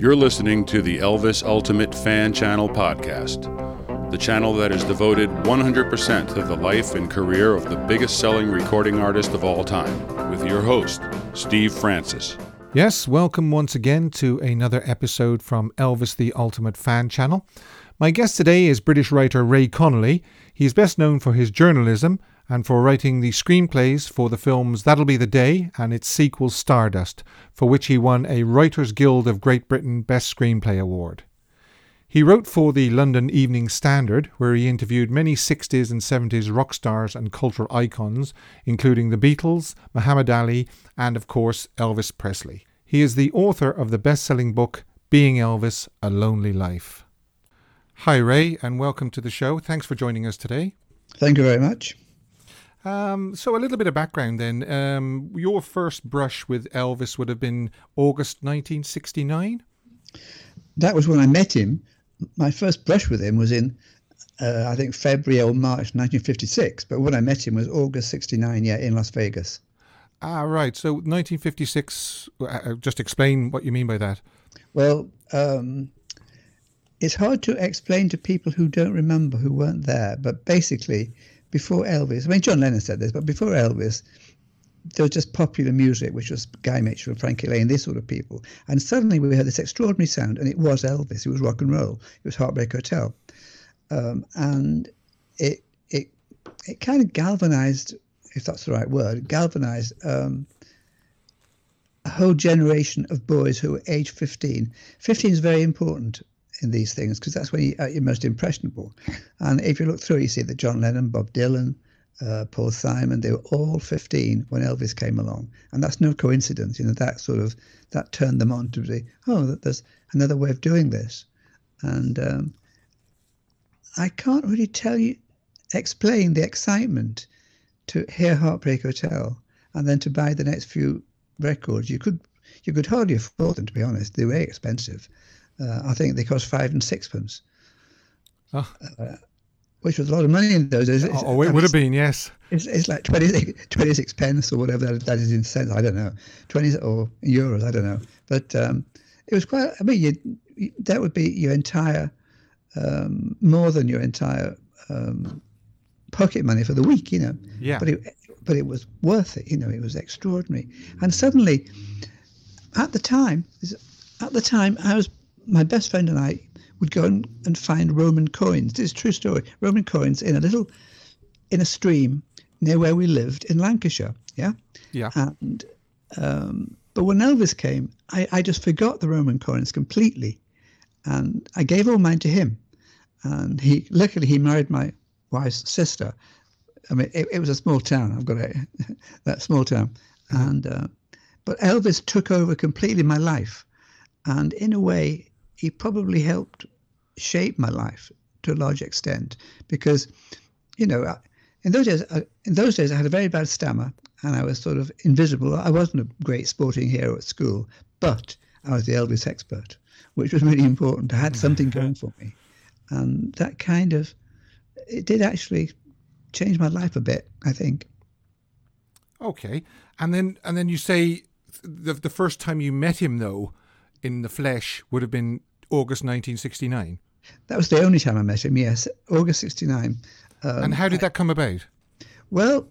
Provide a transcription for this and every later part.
You're listening to the Elvis Ultimate Fan Channel podcast, the channel that is devoted 100% to the life and career of the biggest selling recording artist of all time, with your host, Steve Francis. Yes, welcome once again to another episode from Elvis the Ultimate Fan Channel. My guest today is British writer Ray Connolly. He is best known for his journalism and for writing the screenplays for the films That'll Be the Day and its sequel Stardust, for which he won a Writers Guild of Great Britain Best Screenplay Award. He wrote for the London Evening Standard, where he interviewed many 60s and 70s rock stars and cultural icons, including the Beatles, Muhammad Ali, and of course Elvis Presley. He is the author of the best selling book Being Elvis A Lonely Life. Hi, Ray, and welcome to the show. Thanks for joining us today. Thank you very much. Um, so, a little bit of background then. Um, your first brush with Elvis would have been August 1969? That was when I met him. My first brush with him was in, uh, I think, February or March 1956. But when I met him was August 69, yeah, in Las Vegas. Ah, right. So, 1956, uh, uh, just explain what you mean by that. Well, um, it's hard to explain to people who don't remember, who weren't there. But basically, before Elvis, I mean, John Lennon said this, but before Elvis, there was just popular music, which was Guy Mitchell, and Frankie Laine, these sort of people. And suddenly we heard this extraordinary sound, and it was Elvis. It was rock and roll. It was Heartbreak Hotel, um, and it it it kind of galvanized, if that's the right word, galvanized um, a whole generation of boys who were age 15. 15 is very important in these things because that's when you, are uh, most impressionable. And if you look through, you see that John Lennon, Bob Dylan, uh, Paul Simon, they were all 15 when Elvis came along, and that's no coincidence. You know that sort of that turned them on to say, oh, there's another way of doing this, and um, I can't really tell you, explain the excitement to hear Heartbreak Hotel and then to buy the next few records. You could you could hardly afford them to be honest. They were expensive, uh, I think they cost five and sixpence, oh. uh, which was a lot of money in those days. Oh, oh it would have been, yes. It's, it's like 20, 26 pence or whatever that, that is in cents. I don't know, twenty or euros. I don't know, but um, it was quite. I mean, you, that would be your entire, um, more than your entire um, pocket money for the week, you know. Yeah. But it, but it was worth it. You know, it was extraordinary. And suddenly, at the time, at the time, I was my best friend and I would go and, and find Roman coins. This is a true story. Roman coins in a little, in a stream near where we lived in Lancashire. Yeah. Yeah. And, um, but when Elvis came, I, I just forgot the Roman coins completely. And I gave all mine to him. And he, luckily, he married my wife's sister. I mean, it, it was a small town. I've got a, that small town. Mm-hmm. And, uh, but Elvis took over completely my life. And in a way, he probably helped shape my life to a large extent because, you know, in those days, uh, in those days, I had a very bad stammer and I was sort of invisible. I wasn't a great sporting hero at school, but I was the Elvis expert, which was really important. I had something going for me, and that kind of it did actually change my life a bit. I think. Okay, and then and then you say the the first time you met him though in the flesh would have been August 1969? That was the only time I met him, yes, August 69. Um, and how did that come about? Well,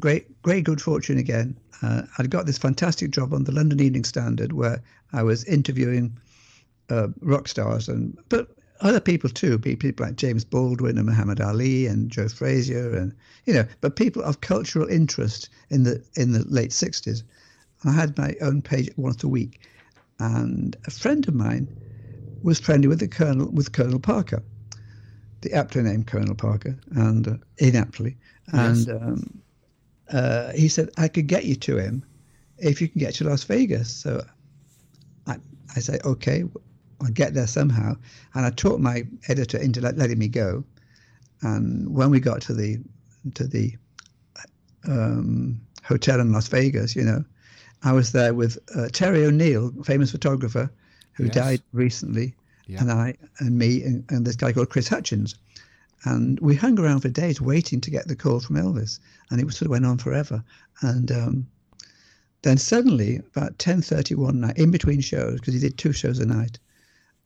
great, great good fortune again. Uh, I'd got this fantastic job on the London Evening Standard where I was interviewing uh, rock stars and but other people too, people like James Baldwin and Muhammad Ali and Joe Frazier and you know, but people of cultural interest in the in the late sixties. I had my own page once a week, and a friend of mine was friendly with the colonel, with Colonel Parker, the aptly named Colonel Parker, and uh, inaptly, and yes. um, uh, he said I could get you to him if you can get to Las Vegas. So I, I say okay, I'll get there somehow, and I talked my editor into letting me go. And when we got to the to the um, hotel in Las Vegas, you know, I was there with uh, Terry O'Neill, famous photographer, who yes. died recently, yeah. and I and me and, and, this guy called Chris Hutchins, and we hung around for days waiting to get the call from Elvis, and it sort of went on forever. And um, then suddenly, about ten thirty one night, in between shows, because he did two shows a night,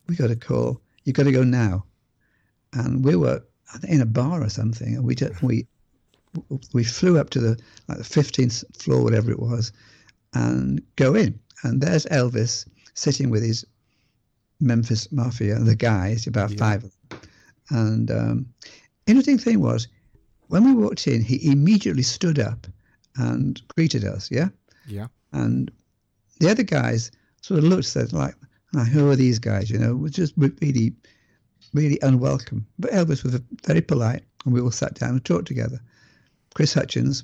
we got a call. You've got to go now. And we were in a bar or something, and we just, we we flew up to the like the 15th floor, whatever it was, and go in. And there's Elvis sitting with his Memphis Mafia, the guys, about yeah. five of them. And um, interesting thing was, when we walked in, he immediately stood up and greeted us. Yeah. Yeah. And the other guys sort of looked said like, oh, "Who are these guys?" You know, was just really, really unwelcome. But Elvis was very polite, and we all sat down and talked together. Chris Hutchins,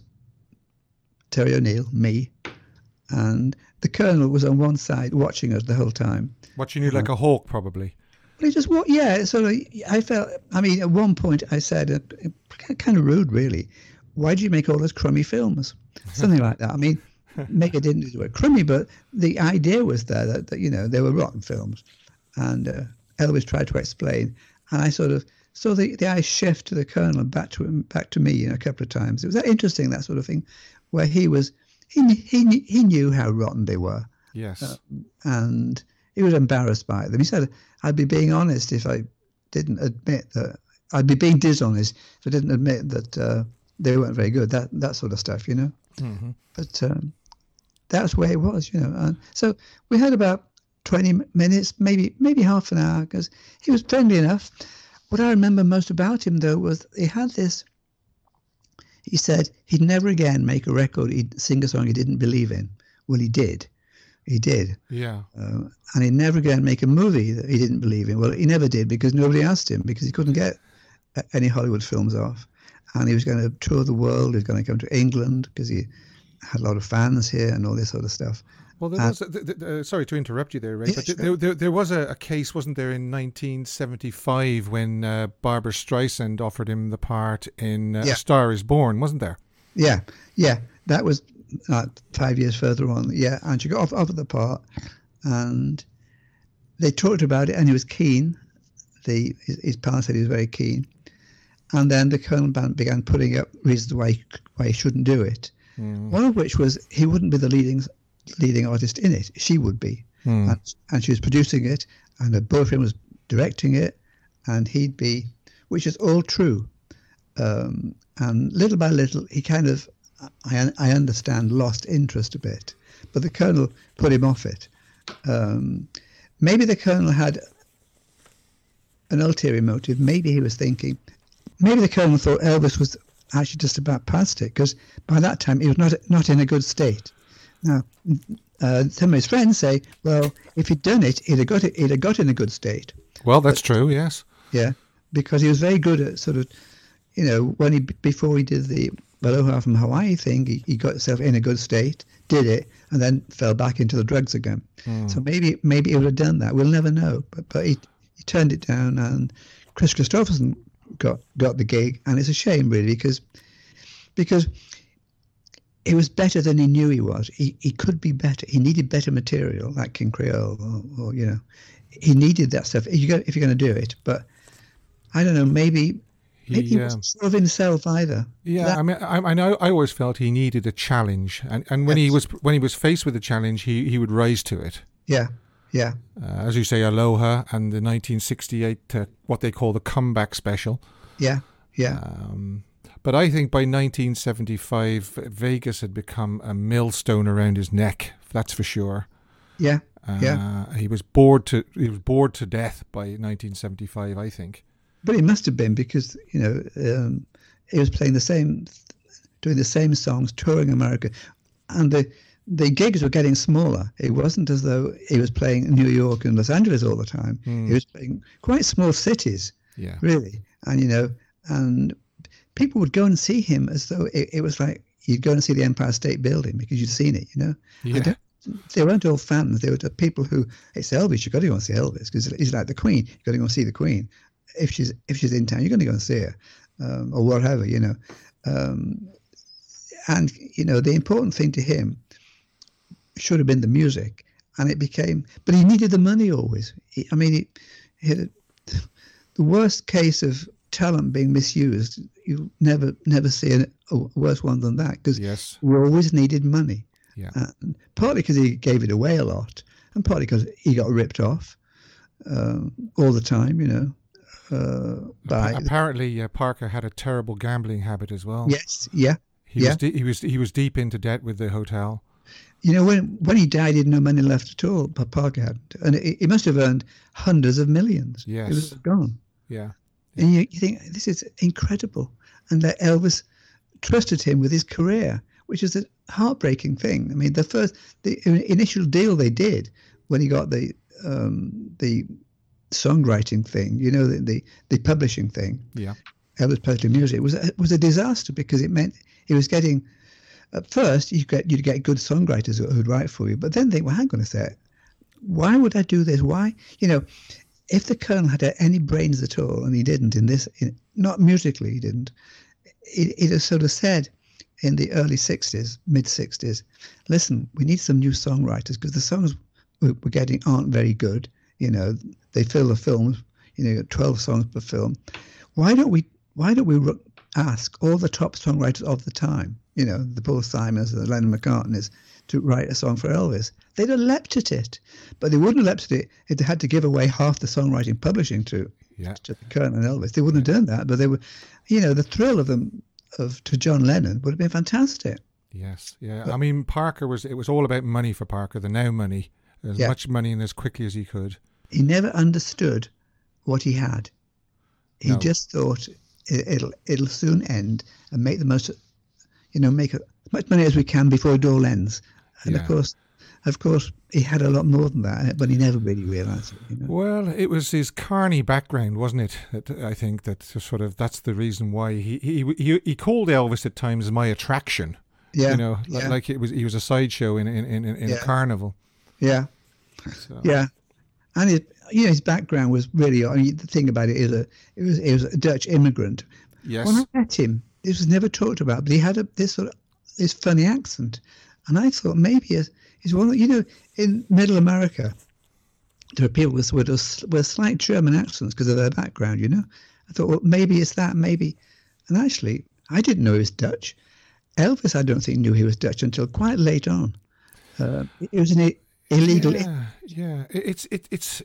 Terry O'Neill, me, and the Colonel was on one side watching us the whole time. Watching you like a hawk, probably. He just? Yeah. So I felt. I mean, at one point I said, uh, kind of rude, really. Why do you make all those crummy films? Something like that. I mean, Mega didn't do it crummy, but the idea was there that, that you know they were rotten films, and uh, Elvis tried to explain, and I sort of saw the, the eyes shift to the Colonel and back to him, back to me, you know, a couple of times. It was that interesting that sort of thing, where he was he he he knew how rotten they were. Yes, uh, and he was embarrassed by them. He said, "I'd be being honest if I didn't admit that. I'd be being dishonest if I didn't admit that uh, they weren't very good. That that sort of stuff, you know." Mm-hmm. But um, that's where it was, you know. And so we had about 20 minutes, maybe maybe half an hour, because he was friendly enough. What I remember most about him, though, was he had this. He said he'd never again make a record, he'd sing a song he didn't believe in. Well, he did. He did. Yeah. Uh, and he'd never again make a movie that he didn't believe in. Well, he never did because nobody asked him because he couldn't get any Hollywood films off. And he was going to tour the world. He was going to come to England because he had a lot of fans here and all this sort of stuff. Well, there was. A, uh, sorry to interrupt you there, Ray, but there, there, there, was a, a, case, wasn't there, in 1975 when uh, Barbra Streisand offered him the part in uh, yeah. A Star Is Born, wasn't there? Yeah, yeah, that was uh, five years further on. Yeah, and she got off, off of the part, and they talked about it, and he was keen. The his, his partner said he was very keen, and then the Colonel Band began putting up reasons why why he shouldn't do it. Mm. One of which was he wouldn't be the leading leading artist in it. She would be, mm. and, and she was producing it, and her boyfriend was directing it, and he'd be, which is all true. Um, and little by little, he kind of, I, I understand, lost interest a bit. But the colonel put him off it. Um, maybe the colonel had an ulterior motive. Maybe he was thinking, maybe the colonel thought Elvis was actually just about past it because by that time he was not not in a good state. Now, uh, some of his friends say, well, if he'd done it, he'd have got it, he'd have got in a good state. Well, that's but, true. Yes. Yeah, because he was very good at sort of, you know, when he before he did the Aloha from Hawaii thing, he, he got himself in a good state, did it, and then fell back into the drugs again. Mm. So maybe maybe he would have done that. We'll never know. But but he he turned it down, and Kris Kristofferson got got the gig, and it's a shame really because because it was better than he knew he was. He he could be better. He needed better material like King Creole, or, or you know, he needed that stuff. If you go, if you're going to do it, but I don't know, maybe. He, maybe he wasn't sure of himself either. Yeah, that, I mean, I, I know. I always felt he needed a challenge, and, and when yes. he was when he was faced with a challenge, he, he would rise to it. Yeah, yeah. Uh, as you say, Aloha and the 1968, uh, what they call the comeback special. Yeah, yeah. Um, but I think by 1975, Vegas had become a millstone around his neck. That's for sure. Yeah, uh, yeah. He was bored to he was bored to death by 1975. I think. But he must have been because you know um, he was playing the same, doing the same songs, touring America, and the the gigs were getting smaller. It wasn't as though he was playing New York and Los Angeles all the time. Mm. He was playing quite small cities, yeah. really. And you know, and people would go and see him as though it, it was like you'd go and see the Empire State Building because you'd seen it. You know, yeah. they weren't all fans. They were the people who it's Elvis. You've got to go and see Elvis because he's like the Queen. You've got to go and see the Queen. If she's if she's in town, you're going to go and see her, um, or whatever. You know. Um, and you know the important thing to him should have been the music, and it became. But he needed the money always. He, I mean, he, he a, the worst case of talent being misused. You never never see a, a worse one than that because yes. we always needed money. Yeah. partly because he gave it away a lot, and partly because he got ripped off. um, all the time, you know. Uh, by apparently, uh, Parker had a terrible gambling habit as well. yes, yeah. He yeah. was de- he was he was deep into debt with the hotel. You know, when when he died, he had no money left at all. But Parker hadn't, and he he must have earned hundreds of millions. Yes. it was gone. Yeah, And you, you think this is incredible, and that Elvis trusted him with his career, which is a heartbreaking thing. I mean, the first, the initial deal they did when he got the um, the songwriting thing, you know, the the, the publishing thing, yeah, Elvis Presley Music, was a, was a disaster because it meant he was getting. At first, you get you'd get good songwriters who- who'd write for you, but then think, well, hang on a sec, why would I do this? Why, you know, if the Colonel had any brains at all, and he didn't in this, in, not musically, he didn't. It, it has sort of said in the early '60s, mid '60s, listen, we need some new songwriters because the songs we're getting aren't very good. You know, they fill the films, you know, 12 songs per film. Why don't we? Why don't we ask all the top songwriters of the time? You know, the Paul Simons, and the Lennon McCartneys, to write a song for Elvis. They'd have leapt at it, but they wouldn't have leapt at it if they had to give away half the songwriting publishing to yeah. to and Elvis. They wouldn't have done that, but they were, you know, the thrill of them of to John Lennon would have been fantastic. Yes, yeah. I mean, Parker was it was all about money for Parker. The now money, as Yeah. much money and as quickly as he could. He never understood what he had. He No. just thought it, it'll it'll soon end and make the most, you know, make as much money as we can before it all ends. And Yeah. of course, of course, he had a lot more than that, eh, but he never really realised it. You know? Well, it was his carny background, wasn't it? That I think that sort of that's the reason why he he he, he called Elvis at times my attraction. Yeah, You know, yeah. like it was he was a sideshow in in in, in Yeah. a carnival. yeah. So, Yeah, and it, you know his background was really. I mean, the thing about it is a it was it was a Dutch immigrant. Yes. When I met him, this was never talked about, but he had a this sort of this funny accent, and I thought maybe it's, he's one. You know, in Middle America, there are people with with, with slight German accents because of their background. You know, I thought well maybe it's that maybe, and actually I didn't know he was Dutch. Elvis, I don't think knew he was Dutch until quite late on. Uh, it was an illegal. Yeah, yeah. It- It's I it's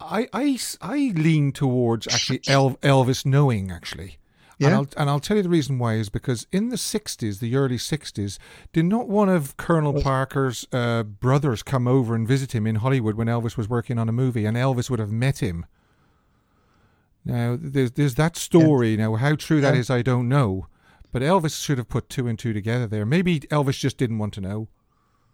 I I I lean towards actually El, Elvis knowing actually. And I'll, and I'll tell you the reason why is because in the 60s, the early 60s, did not one of Colonel Parker's uh, brothers come over and visit him in Hollywood when Elvis was working on a movie and Elvis would have met him? Now, there's, there's that story. Now, how true that Yeah. is, I don't know. But Elvis should have put two and two together there. Maybe Elvis just didn't want to know.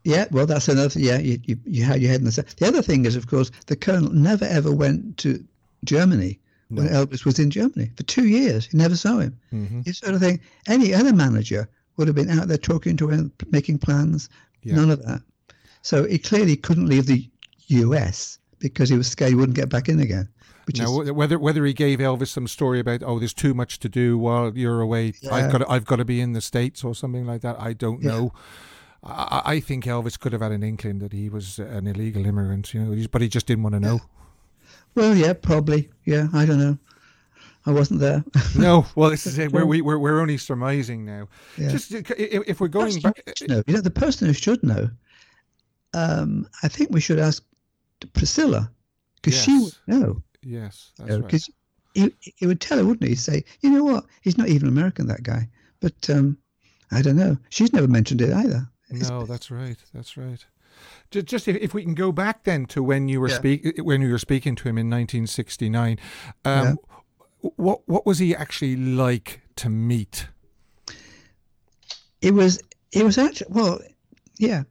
Yeah, well, that's another. Yeah, you, you, you had your head in the sand. The other thing is, of course, the colonel never ever went to Germany when Elvis was in Germany for two years. He never saw him. Mm-hmm. You sort of think any other manager would have been out there talking to him, making plans. Yeah. None of that. So he clearly couldn't leave the U.S. because he was scared he wouldn't get back in again. Which Now, is whether whether he gave Elvis some story about oh, there's too much to do while you're away, I've got to, I've got to be in the states or something like that. I don't Yeah. know. I, I I think Elvis could have had an inkling that he was an illegal immigrant, you know, but he just didn't want to know. Well, yeah, probably. Yeah, I don't know. I wasn't there. no, well, this is it. We're, we, we're we're only surmising now. Yeah. Just uh, if, if we're going back, no, you know, the person who should know, um, I think we should ask Priscilla because she would Yes. know. yes, that's right. Because he, he would tell her, wouldn't he? He'd say, you know what? He's not even American, that guy. But um, I don't know. She's never mentioned it either. It's- No, that's right. That's right. Ju- Just if, if we can go back then to when you were Yeah. speak when you were speaking to him in 1969, um, what what was he actually like to meet? It was. It was actually well, yeah.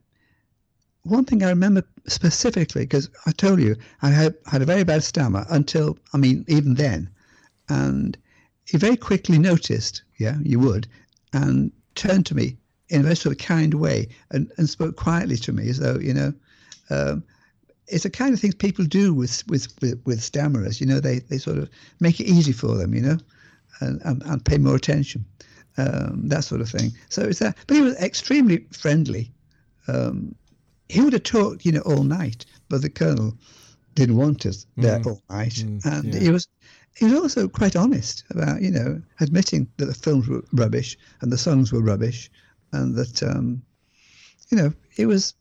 One thing I remember specifically because I told you I had had a very bad stammer until I mean even then, and he very quickly noticed. Yeah, you would, and turned to me in a very sort of kind way and, and spoke quietly to me as though you know. Um, it's the kind of things people do with with with, with stammerers. You know, they, they sort of make it easy for them. You know, and, and, and pay more attention um, that sort of thing. So it's that. But he was extremely friendly. Um, he would have talked, you know, all night, but the colonel didn't want us there all night, Mm, and yeah. he was. He was also quite honest about, you know, admitting that the films were rubbish and the songs were rubbish, and that, um, you know, it was,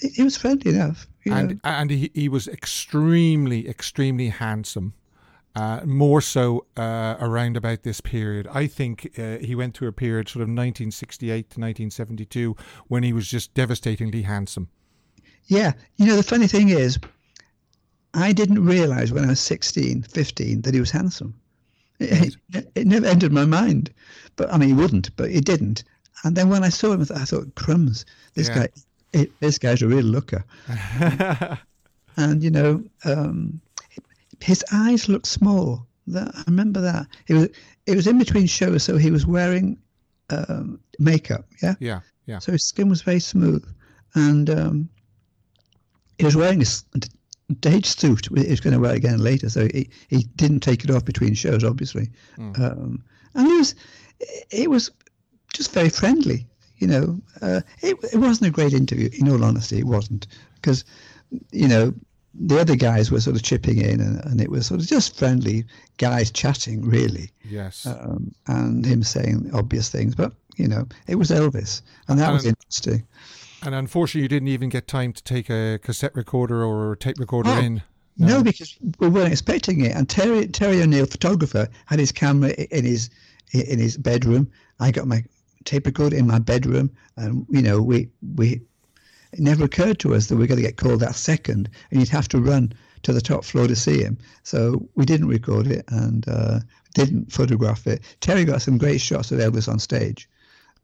he was friendly enough. And know. and he, he was extremely extremely handsome uh, more so uh, around about this period i think uh, he went through a period sort of 1968 to 1972 when he was just devastatingly handsome Yeah, you know the funny thing is, I didn't realize when I was 16, 15 that he was handsome. It, it, it never entered my mind, but I mean he wouldn't, but it didn't. And then when I saw him, I thought, crumbs, this Yeah. guy, it, this guy's a real looker. and you know, um, his eyes looked small. That, I remember that. It was it was in between shows, so he was wearing um, makeup. Yeah, yeah yeah so his skin was very smooth, and um, he was wearing a stage suit. He was going to wear it again later, so he, he didn't take it off between shows, obviously. Um, and he was it was just very friendly. You know, uh, it, it wasn't a great interview. In all honesty, it wasn't because you know the other guys were sort of chipping in, and, and it was sort of just friendly guys chatting, really yes um, and him saying obvious things. But you know, it was Elvis, and that was Um, interesting. and unfortunately you didn't even get time to take a cassette recorder or a tape recorder Oh, in No. because we weren't expecting it. And Terry Terry O'Neill, photographer, had his camera in his in his bedroom. I got my tape recorder in my bedroom, and you know, we we it never occurred to us that we are going to get called that second, and you'd have to run to the top floor to see him. So we didn't record it and uh, didn't photograph it. Terry got some great shots of Elvis on stage,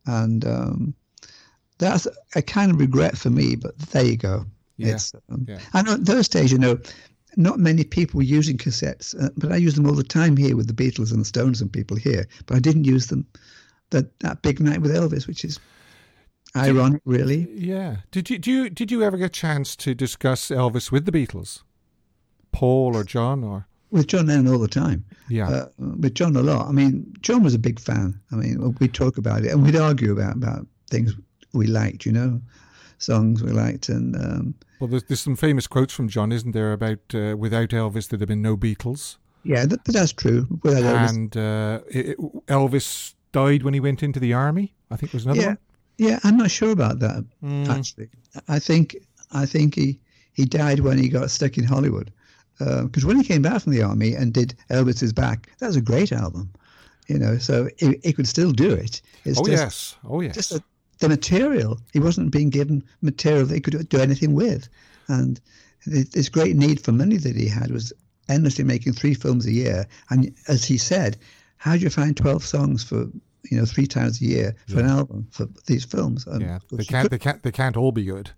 and um, that's a kind of regret for me. But there you go. Yeah, It's, um, yeah. I know those days, you know, not many people were using cassettes, uh, but I use them all the time here with the Beatles and the Stones and people here. But I didn't use them that that big night with Elvis, which is ironic, really. yeah did you do you did you ever get a chance to discuss elvis with the beatles paul or john or With John Lennon all the time. yeah Uh, with John a lot. I mean, John was a big fan. I mean, we'd talk about it and we'd argue about about things we liked, you know, songs we liked, and um, Well, there's, there's some famous quotes from John, isn't there, about uh, without Elvis there'd have been no Beatles, yeah, that, that's true. Without Elvis, and uh, it, it- Elvis died when he went into the army. I think was another yeah, one. yeah, I'm not sure about that Mm. actually. I think I think he he died when he got stuck in Hollywood. Because when he came back from the army and did Elvis Is Back, that was a great album, you know. So he, he could still do it. It's Oh just, yes, oh yes. just that the material. He wasn't being given material that he could do anything with, and this great need for money that he had was endlessly making three films a year. And as he said, how do you find twelve songs for you know three times a year for an album for these films? And yeah, they can't, they can't, they can't all be good.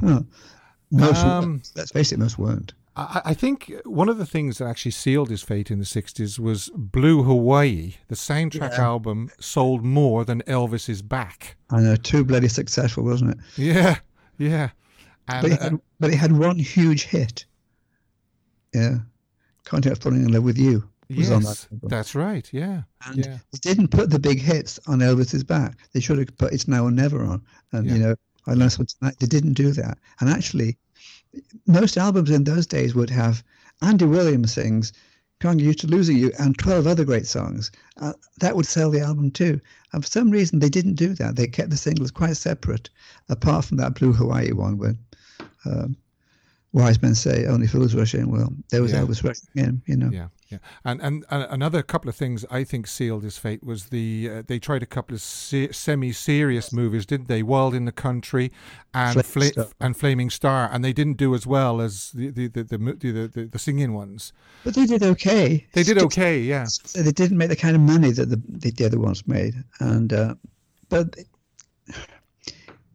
Huh. Most Um, let's face it, most weren't. I, I think one of the things that actually sealed his fate in the '60s was Blue Hawaii. The soundtrack Yeah. album sold more than Elvis is back. I know, too bloody successful, wasn't it? Yeah, yeah. And But it uh, had, but it had one huge hit. Yeah, Can't Help Falling in Love with You was on that. yes, album. that's right. Yeah, And yeah. they didn't put the big hits on Elvis Is Back. They should have put It's Now or Never on. And, you know, I Lost What's Tonight. They didn't do that. And actually, most albums in those days would have Andy Williams sings Can't Get Used to Losing You and 12 other great songs. Uh, that would sell the album too. And for some reason, they didn't do that. They kept the singles quite separate, apart from that Blue Hawaii one when um, wise men say only fools rush in. Well, there was Yeah. Elvis rushing in, you know. Yeah, yeah, and and uh, another couple of things I think sealed his fate was the uh, they tried a couple of se- semi-serious movies, didn't they? Wild in the Country and Flaming Fla- Star. and Flaming Star, and they didn't do as well as the the the the, the, the, the singing ones. But they did okay. They did okay, yeah, they didn't make the kind of money that the, the, the other ones made. And uh, but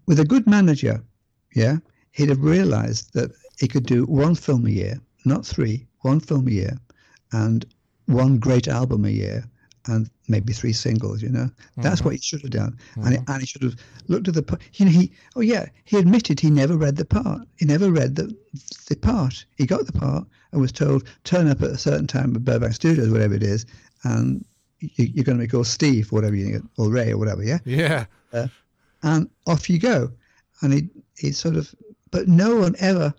with a good manager, yeah, he'd have realised that he could do one film a year, not three, one film a year, and one great album a year, and maybe three singles. You know, that's mm-hmm. what he should have done. And, mm-hmm. and he should have looked at the part. You know, he oh yeah, he admitted he never read the part. He never read the the part. He got the part and was told turn up at a certain time at Burbank Studios, whatever it is, and you, you're going to be called Steve, whatever you or Ray or whatever, yeah yeah, uh, and off you go. And he he sort of, but no one ever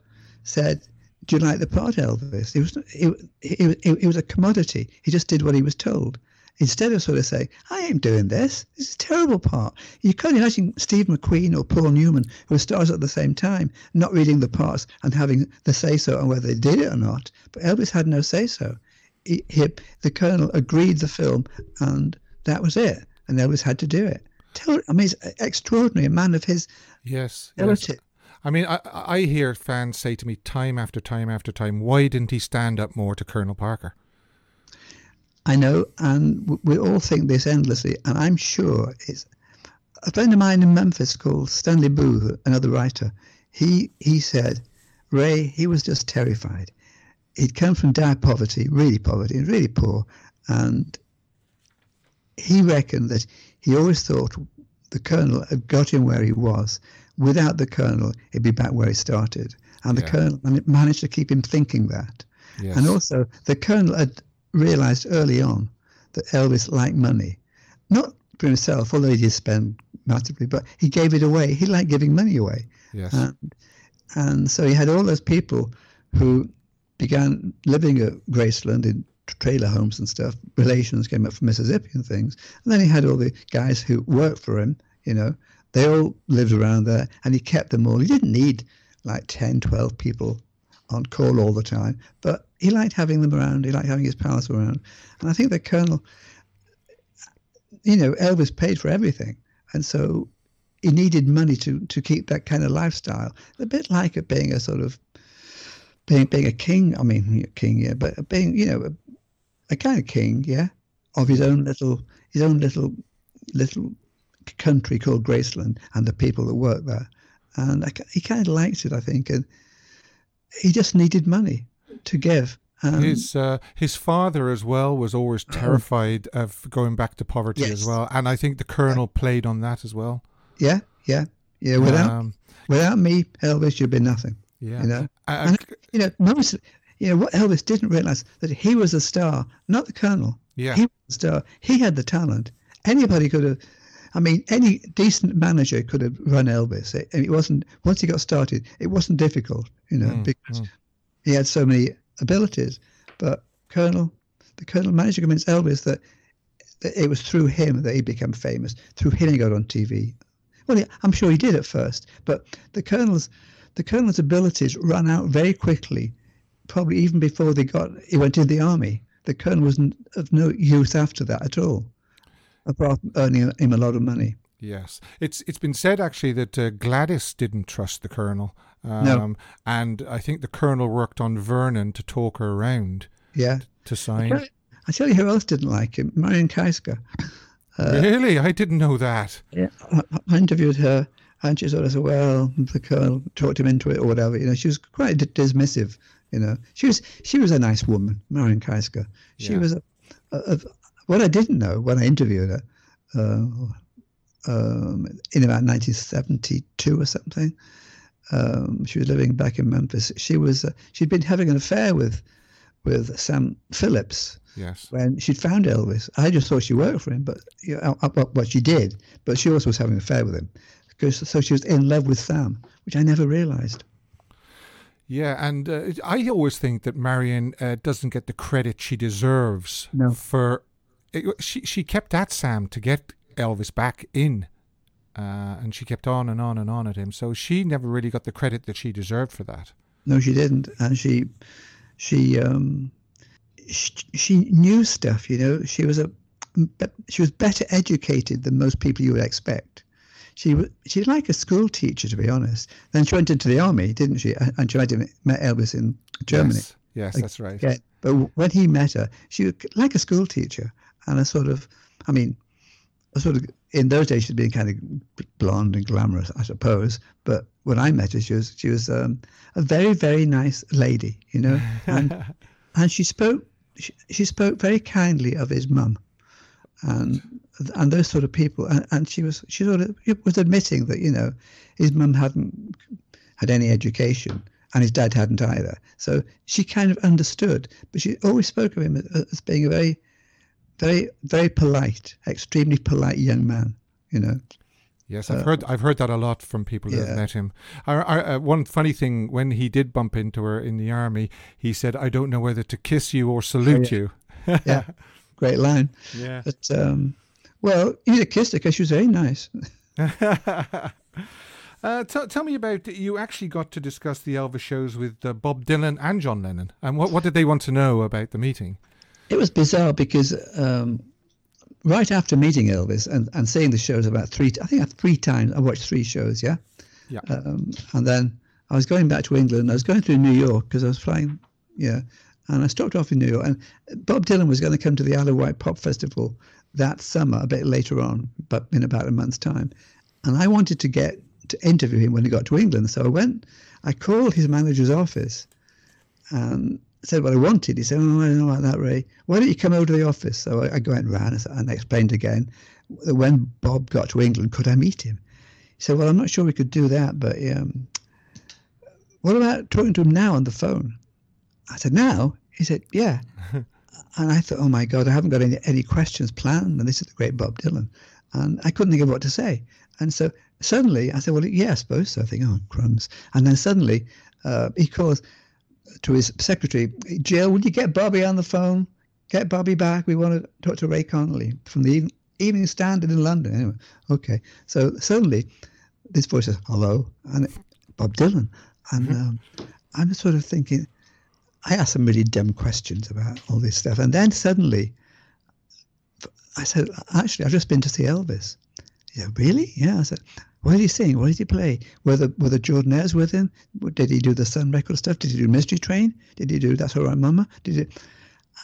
said, "Do you like the part, Elvis?" It was it, it, it, it was a commodity. He just did what he was told. instead of sort of saying, I ain't doing this, this is a terrible part. You can't imagine Steve McQueen or Paul Newman, who were stars at the same time, not reading the parts and having the say so on whether they did it or not. But Elvis had no say so. He, he, the Colonel agreed the film, and that was it. And Elvis had to do it. I mean, it's extraordinary. A man of his yes, ability. I mean, I, I hear fans say to me time after time after time, why didn't he stand up more to Colonel Parker? I know, and we all think this endlessly, and I'm sure it's a friend of mine in Memphis called Stanley Booth, another writer. He he said, Ray, he was just terrified. He'd come from dire poverty, really poverty, really poor, and he reckoned that he always thought the colonel had got him where he was. Without the colonel, he'd be back where he started, and yeah. the colonel managed to keep him thinking that. Yes. And also, the colonel had realized early on that Elvis liked money, not for himself, although he did spend massively, but he gave it away. He liked giving money away. Yes. And, and so he had all those people who began living at Graceland in trailer homes and stuff. Relations came up from Mississippi and things. And then he had all the guys who worked for him, you know, they all lived around there and he kept them all. He didn't need like 10, 12 people on call all the time, but he liked having them around. He liked having his palace around. And I think the colonel, you know, Elvis paid for everything. And so he needed money to, to keep that kind of lifestyle. A bit like it being a sort of, being, being a king, I mean, king, yeah, but being, you know, a, a kind of king, yeah, of his own little, his own little, little country called Graceland and the people that work there. And I, he kind of liked it, I think. And he just needed money to give. Um, his uh, his father as well was always oh. terrified of going back to poverty yes. as well, and I think the colonel yeah. played on that as well. Yeah, yeah, yeah. Without um, without me, Elvis, you'd be nothing. Yeah, you know, uh, and, you know, most you know what Elvis didn't realize that he was a star, not the colonel. Yeah, he was a star. He had the talent. Anybody could have. I mean, any decent manager could have run Elvis. It, it wasn't once he got started. It wasn't difficult, you know, mm, because mm. he had so many abilities. But Colonel, the Colonel managed to convince Elvis that, that it was through him that he became famous. Through him, he got on TV. Well, I'm sure he did at first, but the Colonel's the Colonel's abilities ran out very quickly, probably even before they got he went in the army. The Colonel was of no use after that at all, apart from earning him a lot of money. Yes, it's it's been said actually that uh, Gladys didn't trust the colonel, um, no. and I think the colonel worked on Vernon to talk her around. Yeah, to sign. I tell, I tell you who else didn't like him, Marion Keisker. Uh, really, I didn't know that. Yeah, I, I, interviewed her, and she sort of said, "Well, the colonel talked him into it, or whatever." You know, she was quite dismissive. You know, she was she was a nice woman, Marion Keisker. She yeah. was a, a, a, what I didn't know when I interviewed her. Uh, um, in about 1972 or something. Um, she was living back in Memphis. She was uh, she'd been having an affair with with Sam Phillips. Yes. When she'd found Elvis, I just thought she worked for him, but you know, what she did. But she also was having an affair with him, because so she was in love with Sam, which I never realized. Yeah, and uh, I always think that Marion uh, doesn't get the credit she deserves no. for. It, she she kept at Sam to get Elvis back in. Uh, and she kept on and on and on at him. So she never really got the credit that she deserved for that. No, she didn't, and she, she, um, she, she knew stuff. You know, she was a, she was better educated than most people you would expect. She was she's like a school teacher, to be honest. Then she went into the army, didn't she? And she met Elvis in Germany. Yes, yes that's right. Yeah, but when he met her, she was like a school teacher and a sort of, I mean, a sort of in those days she'd been kind of blonde and glamorous, I suppose. But when I met her, she was she was um, a very very nice lady, you know, and and she spoke she, she spoke very kindly of his mum, and and those sort of people, and, and she was she sort of was admitting that you know his mum hadn't had any education and his dad hadn't either. So she kind of understood, but she always spoke of him as, as being a very very very polite, extremely polite young man. You know. Yes, I've uh, heard I've heard that a lot from people who have met him. uh, one funny thing, when he did bump into her in the army, he said, "I don't know whether to kiss you or salute oh, yeah. you." yeah, great line. Yeah. But um, well, have kissed her because she was very nice. Uh, t- tell me about you actually got to discuss the Elvis shows with uh, Bob Dylan and John Lennon, and what what did they want to know about the meeting? It was bizarre because um, right after meeting Elvis and, and seeing the shows about three, I think I three times, I watched three shows, yeah? Yeah. Um, and then I was going back to England. I was going through New York because I was flying, yeah. And I stopped off in New York. And Bob Dylan was going to come to the Isle of Wight Pop Festival that summer, a bit later on, but in about a month's time. And I wanted to get to interview him when he got to England. So I went, I called his manager's office and said what I wanted. He said, Oh, I don't know about that, Ray. Why don't you come over to the office? So I, I went round and I explained again that when Bob got to England, could I meet him? He said, Well, I'm not sure we could do that, but um, what about talking to him now on the phone? I said, Now? He said, Yeah. and I thought, Oh my God, I haven't got any, any questions planned. And this is the great Bob Dylan. And I couldn't think of what to say. And so suddenly I said, well, yeah, I suppose so. I think, oh, crumbs. And then suddenly uh, he calls to his secretary, Jill, would you get Bobby on the phone? Get Bobby back. We want to talk to Ray Connolly from the Evening Standard in London. Anyway, okay. So suddenly this voice says, hello, and it, Bob Dylan. And mm-hmm. um, I'm sort of thinking, I asked some really dumb questions about all this stuff. And then suddenly I said, actually, I've just been to see Elvis. He said, really? Yeah. I said, what did he sing? What did he play? Were the, were the Jordanaires with him? Did he do the Sun record stuff? Did he do Mystery Train? Did he do That's All Right Mama? Did he?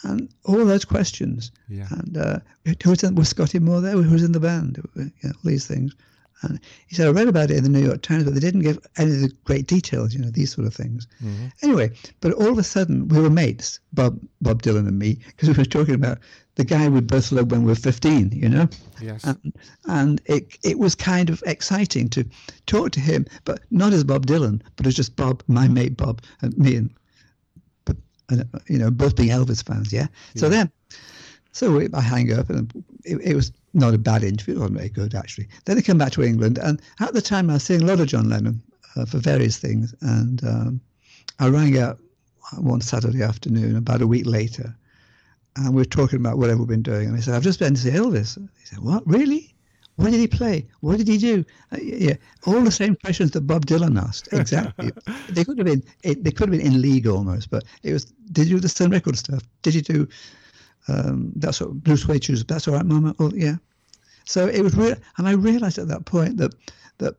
And all those questions. Yeah. And uh, who was, in, was Scotty Moore there? Who was in the band? You know, all these things. And he said, I read about it in the New York Times, but they didn't give any of the great details, you know, these sort of things. Mm-hmm. Anyway, but all of a sudden we were mates, Bob, Bob Dylan and me, because we were talking about the guy we both loved when we were 15, you know? Yes. And, and it, it was kind of exciting to talk to him, but not as Bob Dylan, but as just Bob, my mate Bob, and me and, but, you know, both being Elvis fans, yeah? yeah. So then, so I hang up and it, it was not a bad interview. It wasn't very good, actually. Then I came back to England, and at the time I was seeing a lot of John Lennon uh, for various things. And um, I rang out one Saturday afternoon, about a week later, and we were talking about whatever we've been doing. And I said, I've just been to see Elvis. He said, What, really? What did he play? What did he do? Uh, yeah, all the same questions that Bob Dylan asked. Exactly. they could have been. It, they could have been in league almost, but it was. Did you do the Sun Record stuff? Did you do um, that's what Blue Suede shoes. That's all right, Mama. Oh, yeah. So it was real, and I realised at that point that that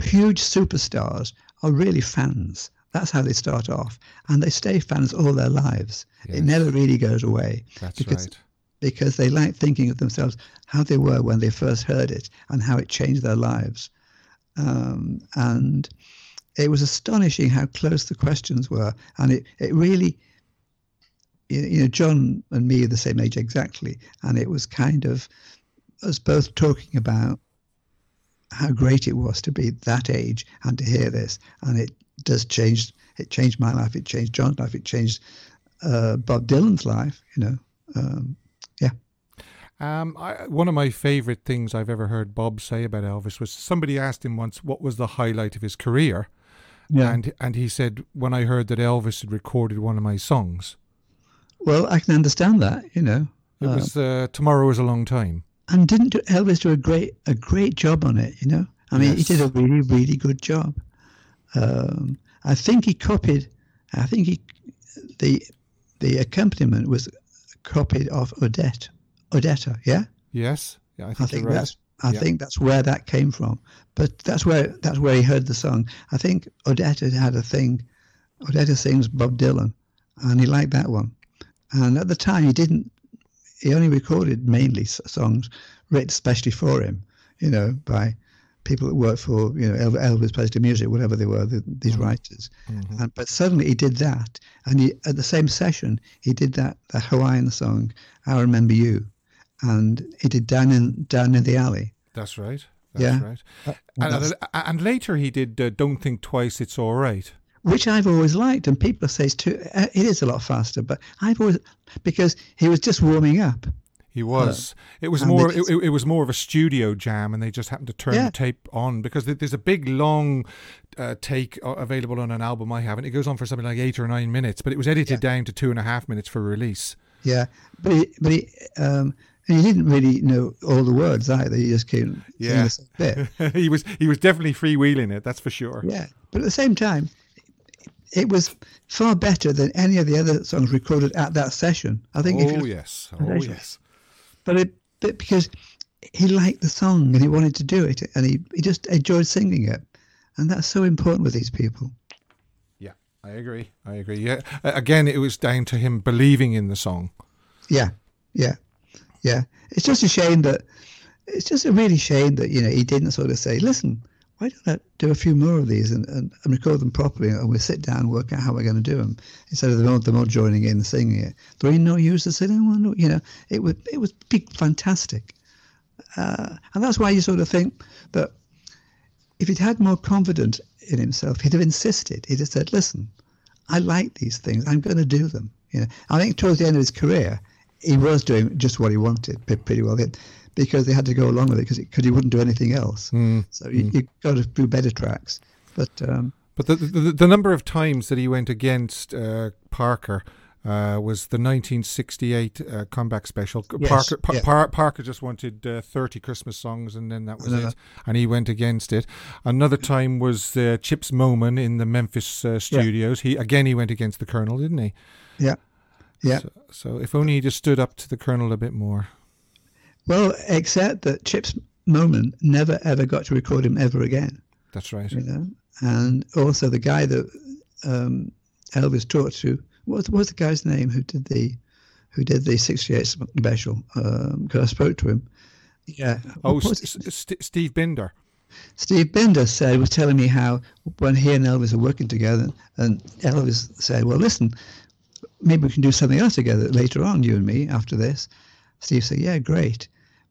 huge superstars are really fans. That's how they start off, and they stay fans all their lives. Yes. It never really goes away. That's because, right. Because they like thinking of themselves how they were when they first heard it and how it changed their lives. Um, and it was astonishing how close the questions were, and it, it really you know, John and me are the same age exactly, and it was kind of us both talking about how great it was to be that age and to hear this, and it does change. It changed my life. It changed John's life. It changed uh, Bob Dylan's life. You know, um, yeah. Um, I, one of my favorite things I've ever heard Bob say about Elvis was somebody asked him once what was the highlight of his career, yeah. and and he said when I heard that Elvis had recorded one of my songs. Well, I can understand that. You know, it was uh, tomorrow is a long time. And didn't Elvis do a great a great job on it? You know, I mean, yes. he did a really really good job. Um, I think he copied. I think he the the accompaniment was copied off Odette. Odetta, yeah. Yes, yeah, I think, I think right. that's I yeah. think that's where that came from. But that's where that's where he heard the song. I think Odetta had a thing. Odetta sings Bob Dylan, and he liked that one. And at the time, he didn't. He only recorded mainly songs written especially for him, you know, by people that worked for you know Elvis Presley Music, whatever they were, the, these mm-hmm. writers. Mm-hmm. And, but suddenly he did that, and he, at the same session he did that that Hawaiian song, "I Remember You," and he did "Down in Down in the Alley." That's right. That's yeah. right. And, that's, and, later he did uh, "Don't Think Twice, It's All Right." Which I've always liked. And people say it's too, uh, it is a lot faster, but I've always, because he was just warming up. He was. It was more. It, it, was more of a studio jam, and they just happened to turn yeah. the tape on because there's a big long uh, take uh, available on an album I have, and it goes on for something like eight or nine minutes, but it was edited yeah. down to two and a half minutes for release. Yeah, but he, but he, um, and he didn't really know all the words either. He just came Yeah. the same bit. he was he was definitely freewheeling it. That's for sure. Yeah, but at the same time, it was far better than any of the other songs recorded at that session. I think. if Oh yes. Oh yes. But it, but because he liked the song and he wanted to do it, and he, he just enjoyed singing it, and that's so important with these people. Yeah, I agree. I agree. Yeah. Again, it was down to him believing in the song. Yeah, yeah, yeah. It's just a shame that it's just a really shame that you know he didn't sort of say, listen. Why don't I do a few more of these and, and, and record them properly, and we'll sit down and work out how we're going to do them instead of them all, them all joining in and singing it. Three no use sitting one, no- you know, it would it would be fantastic, uh, and that's why you sort of think that if he'd had more confidence in himself, he'd have insisted. He'd have said, "Listen, I like these things. I'm going to do them." You know, I think towards the end of his career, he was doing just what he wanted pretty well, because they had to go along with it because because he wouldn't do anything else. So you, you got to do better tracks. But um, But the, the the number of times that he went against uh, Parker uh, was the 1968 uh, comeback special. Yes, Parker Pa- yeah. Par- Parker just wanted uh, 30 Christmas songs, and then that was it. And he went against it. Another time was uh, Chips Moman in the Memphis uh, studios. He again he went against the Colonel, didn't he? yeah, yeah. So, so if only he just stood up to the Colonel a bit more. Well, except that Chips Moman never ever got to record him ever again. That's right. you know. And also the guy that um, Elvis talked to, what was the guy's name who did the who did the '68 special? Because I spoke to him. Yeah. Oh, What was S- it? S- St- Steve Binder. Steve Binder said was telling me how when he and Elvis are working together, and Elvis said, "Well, listen, maybe we can do something else together later on, you and me, after this." Steve said, "Yeah, great,"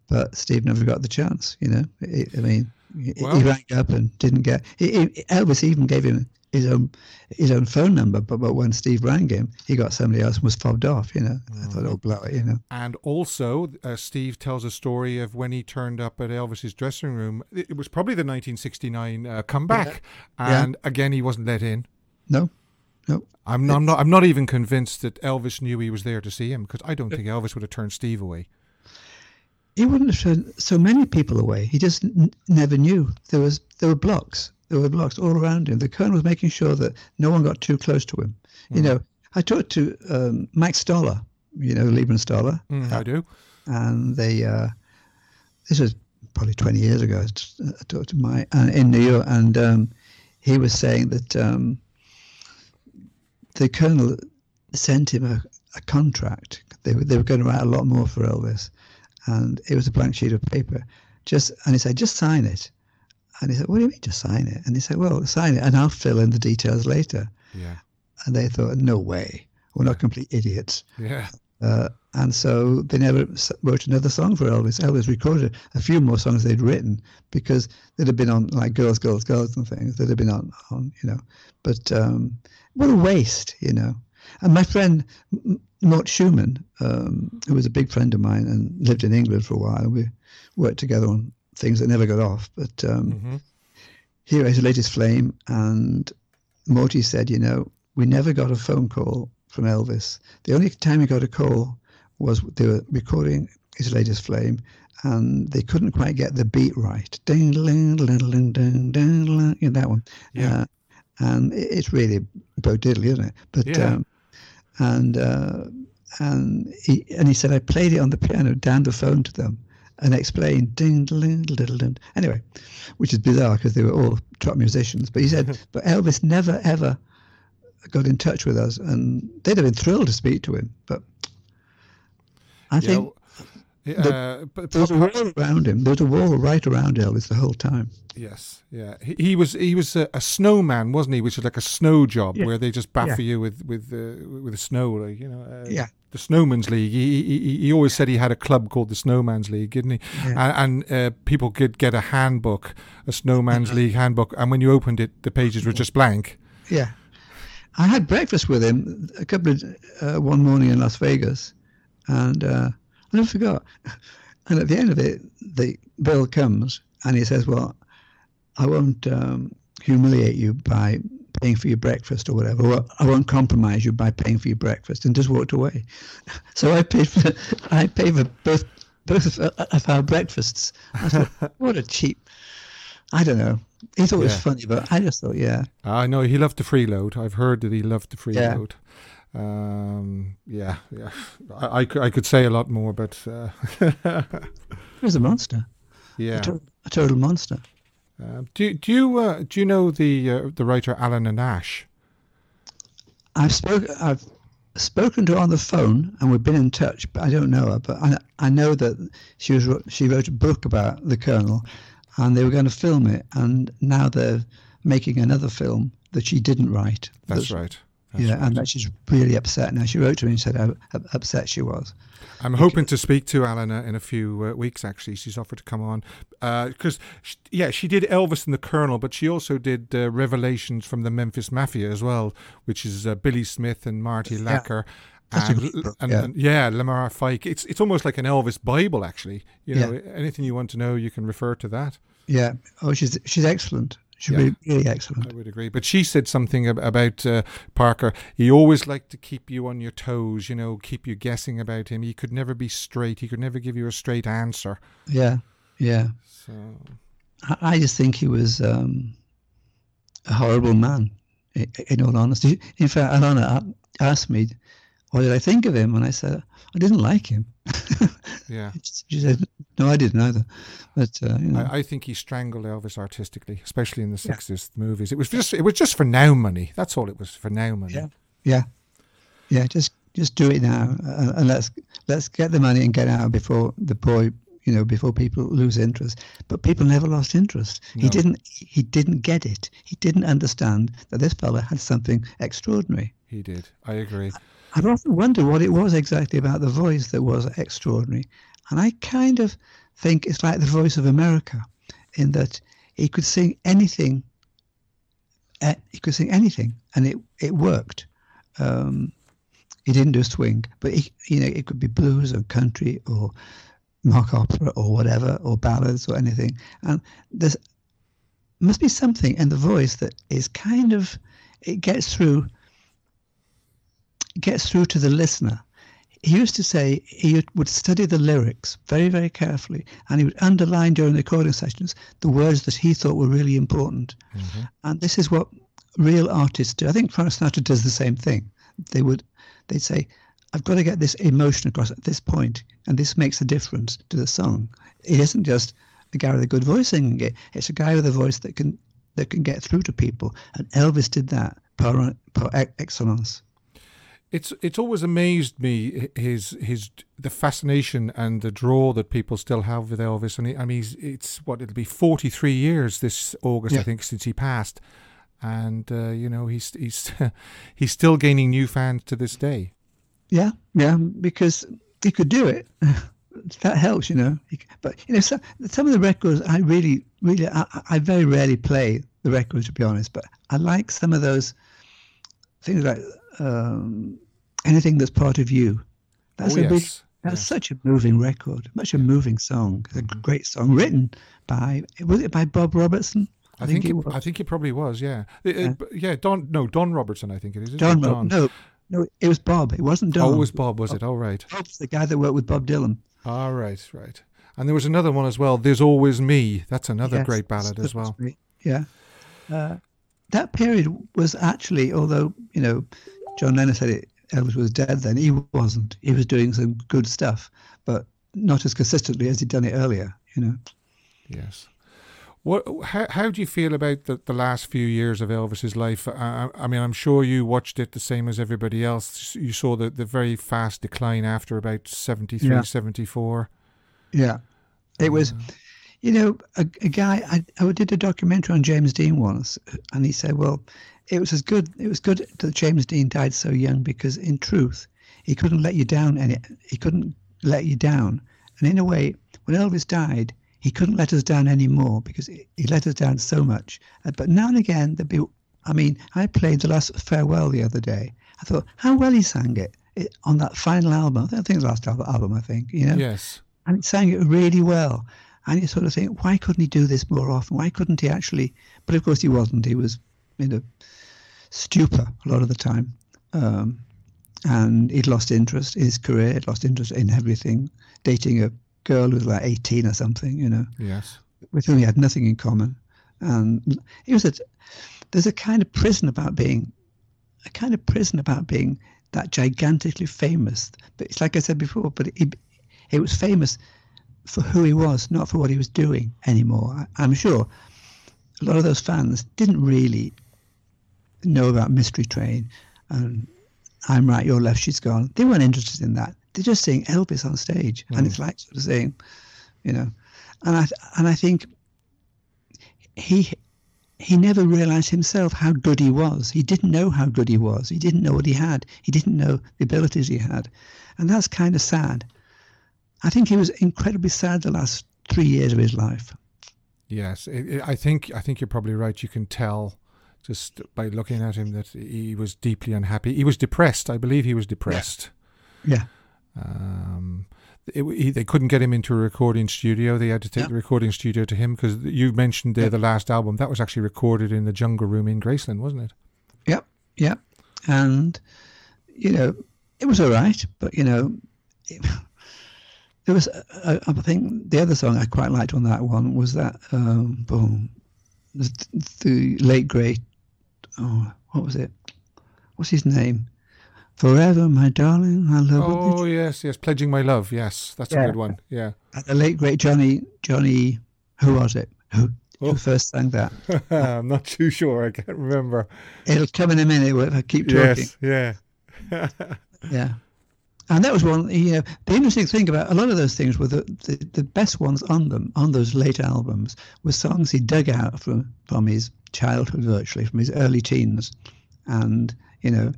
but Steve never got the chance. You know, I I mean, he, Well- he rang up and didn't get. He, he, Elvis even gave him his own his own phone number, but, but when Steve rang him, he got somebody else and was fobbed off. You know, I thought, "Oh, blow it," you know. And also, uh, Steve tells a story of when he turned up at Elvis's dressing room. It it was probably the 1969 uh, comeback, Yeah. and again he wasn't let in. No, no. I'm not, I'm not. I'm not even convinced that Elvis knew he was there to see him because I don't think Elvis would have turned Steve away. He wouldn't have turned so many people away. He just n- never knew there was there were blocks. There were blocks all around him. The colonel was making sure that no one got too close to him. You know, I talked to um, Mike Stoller, you know, Leiber and Stoller, Mm, I do. and they. Uh, this was probably 20 years ago. I talked to Mike uh, in New York, and um, he was saying that um, the colonel sent him a, a contract. They were, they were going to write a lot more for Elvis, and it was a blank sheet of paper. Just and he said, just sign it. And he said, what do you mean, just sign it? And he said, well, sign it, and I'll fill in the details later. Yeah. And they thought, no way, we're not complete idiots. Yeah. Uh, and so they never wrote another song for Elvis. Elvis recorded a few more songs they'd written because they'd have been on like Girls, Girls, Girls and things. They'd have been on, on you know. But um, what a waste, you know. And my friend Mort Shuman, um, who was a big friend of mine and lived in England for a while, we worked together on things that never got off. But um, hmm he raised the latest flame, and Morty said, you know, we never got a phone call from Elvis. The only time he got a call was they were recording his latest flame, and they couldn't quite get the beat right. Ding, ding, ding, ding, ding, ding, ding, that one. Yeah. Uh, and it's really Bo Diddley, isn't it? But Yeah. um, and uh, and he and he said I played it on the piano down the phone to them and explained ding ding ding ding. Anyway, which is bizarre because they were all top musicians. But he said, but Elvis never ever got in touch with us, and they'd have been thrilled to speak to him. But I think Yeah, uh, but there was a wall around him. There was a wall right around Elvis the whole time. Yes, yeah. He, he was he was a, a snowman, wasn't he? Which is like a snow job Yeah. where they just baffle Yeah. you with with uh, with the snow, like you know. Uh, Yeah. The Snowman's League. He, he he always said he had a club called the Snowman's League, didn't he? Yeah. And, and uh, people could get a handbook, a Snowman's League handbook, and when you opened it, the pages were just blank. Yeah. I had breakfast with him a couple of uh, one morning in Las Vegas, and uh, I never forgot. And at the end of it, the bill comes, and he says, "Well, I won't um, humiliate you by paying for your breakfast or whatever. Or I won't compromise you by paying for your breakfast, and just walked away. So I paid for I paid for both both of, our breakfasts. I thought, what a cheap. I don't know. He thought it was funny, but I just thought, yeah, I know he loved the freeload. I've heard that he loved the Yeah. Um, yeah, yeah. I, I, I could say a lot more, but uh, he was a monster, yeah. a, to- a total monster. Um, do do you uh, do you know the uh, the writer Alanna Nash? I've spoken. I've spoken to her on the phone, and we've been in touch. But I don't know her. But I, I know that she was she wrote a book about the Colonel, and they were going to film it. And now they're making another film that she didn't write. That's That- right. That's yeah, right. and that she's really upset now. She wrote to me and said how upset she was. I'm hoping to speak to Alanna in a few uh, weeks. Actually, she's offered to come on because yeah, she did Elvis and the Colonel, but she also did uh, Revelations from the Memphis Mafia as well, which is uh, Billy Smith and Marty Yeah. Lacker. A And, and, yeah. and- yeah, Lamar Fike. It's it's almost like an Elvis Bible, actually. You know, anything you want to know, you can refer to that. Yeah. Oh, she's she's excellent. She's Yeah. really, really excellent. I would agree. But she said something about uh, Parker. He always liked to keep you on your toes, you know, keep you guessing about him. He could never be straight. He could never give you a straight answer. Yeah. Yeah. So I, I just think he was um, a horrible man. i- In all honesty, in fact, Alanna asked me, "What did I think of him?" And I said, "I didn't like him." yeah. she said, "No, I didn't either." But uh, you know, I, I think he strangled Elvis artistically, especially in the sixties movies. It was just it was just for now money. That's all it was for now money. Yeah. yeah, yeah, just just do it now, uh, and let's let's get the money and get out before the boy, you know, before people lose interest. But people never lost interest. He didn't. He didn't get it. He didn't understand that this fella had something extraordinary. He did. I agree. I've often wondered what it was exactly about the voice that was extraordinary. And I kind of think it's like the voice of America in that he could sing anything. eh, He could sing anything, and it, it worked. Um, he didn't do swing, but he, you know it could be blues or country or mock opera or whatever or ballads or anything. And there's must be something in the voice that is kind of it gets through gets through to the listener. He used to say he would study the lyrics very, very carefully, and he would underline during the recording sessions the words that he thought were really important. Mm-hmm. And this is what real artists do. I think Frank Sinatra does the same thing. They would, they'd say, "I've got to get this emotion across at this point, and this makes a difference to the song." It isn't just a guy with a good voice singing it; it's a guy with a voice that can that can get through to people. And Elvis did that par, par excellence. It's it's always amazed me his his the fascination and the draw that people still have with Elvis. And he, I mean, he's, it's what it'll be forty three years this August, I think, since he passed, and uh, you know he's he's he's still gaining new fans to this day. Yeah, yeah, because he could do it. that helps, you know. But you know, some, some of the records I really, really, I, I- I very rarely play the records to be honest. But I like some of those things like um, anything that's part of you. That's oh a yes, really, that's yes. such a moving record, such a moving song. It's a Mm-hmm. great song written by was it by Bob Robertson? I think, it, was. I think it probably was. Yeah, Uh, uh, Yeah. but- yeah. Don no Don Robertson. I think it is. Don, it? Rob- No, no, it was Bob. It wasn't Don. Oh, it was Bob. Was it? All right. Bob's the guy that worked with Bob Dylan. All right. Right. And there was another one as well. There's always me. That's another Yes, great ballad as well. Yeah. Uh, that period was actually, although, you know, John Lennon said it, Elvis was dead then, he wasn't. He was doing some good stuff, but not as consistently as he'd done it earlier, you know. Yes. What? How, how do you feel about the, the last few years of Elvis's life? I, I mean, I'm sure you watched it the same as everybody else. You saw the, the very fast decline after about 73, Yeah. 74. Yeah. It was, uh, you know, a, a guy, I, I did a documentary on James Dean once, and he said, well, it was as good, it was good that James Dean died so young because in truth, he couldn't let you down any, he couldn't let you down. And in a way, when Elvis died, he couldn't let us down anymore because he let us down so much. Uh, But now and again, there'd be, I mean, I played the last farewell the other day. I thought how well he sang it, it on that final album. I think it was the last al- album, I think, you know Yes. and he sang it really well. And you sort of think, why couldn't he do this more often? Why couldn't he actually? But of course, he wasn't. He was, you know, stupor a lot of the time. Um, and he'd lost interest in his career, he'd lost interest in everything, dating a girl who was like 18 or something, you know, Yes. with whom he had nothing in common. And he was a, there's a kind of prison about being, a kind of prison about being that gigantically famous. But it's like I said before, but he, he was famous for who he was, not for what he was doing anymore. I, I'm sure a lot of those fans didn't really know about Mystery Train and I'm right, you're left, she's gone. They weren't interested in that. They're just seeing Elvis on stage, and hmm. it's like sort of saying, you know, and I and I think he he never realized himself how good he was. He didn't know how good he was. He didn't know what he had. He didn't know the abilities he had, and that's kind of sad. I think he was incredibly sad the last three years of his life. Yes, it, it, I think I think you're probably right. You can tell just by looking at him that he was deeply unhappy. He was depressed. I believe he was depressed. Yeah. Um, it, he, they couldn't get him into a recording studio. They had to take Yeah. the recording studio to him because you mentioned there Yeah. the last album that was actually recorded in the Jungle Room in Graceland, wasn't it? Yep, yep. And you know, it was all right, but you know, it, there was. I, I think the other song I quite liked on that one was that um, boom, the, the late great. Oh, what was it? What's his name? Forever, my darling, I love you. Oh yes, yes, pledging my love. Yes, that's a good one. Yeah. The late great Johnny Johnny. Who was it? Who, Oh. who first sang that? I'm not too sure. I can't remember. It'll come in a minute if I keep talking. Yes. Yeah. Yeah. And that was one, you know, the interesting thing about a lot of those things were the, the, the best ones on them, on those late albums, were songs he dug out from, from his childhood virtually, from his early teens. And, you know,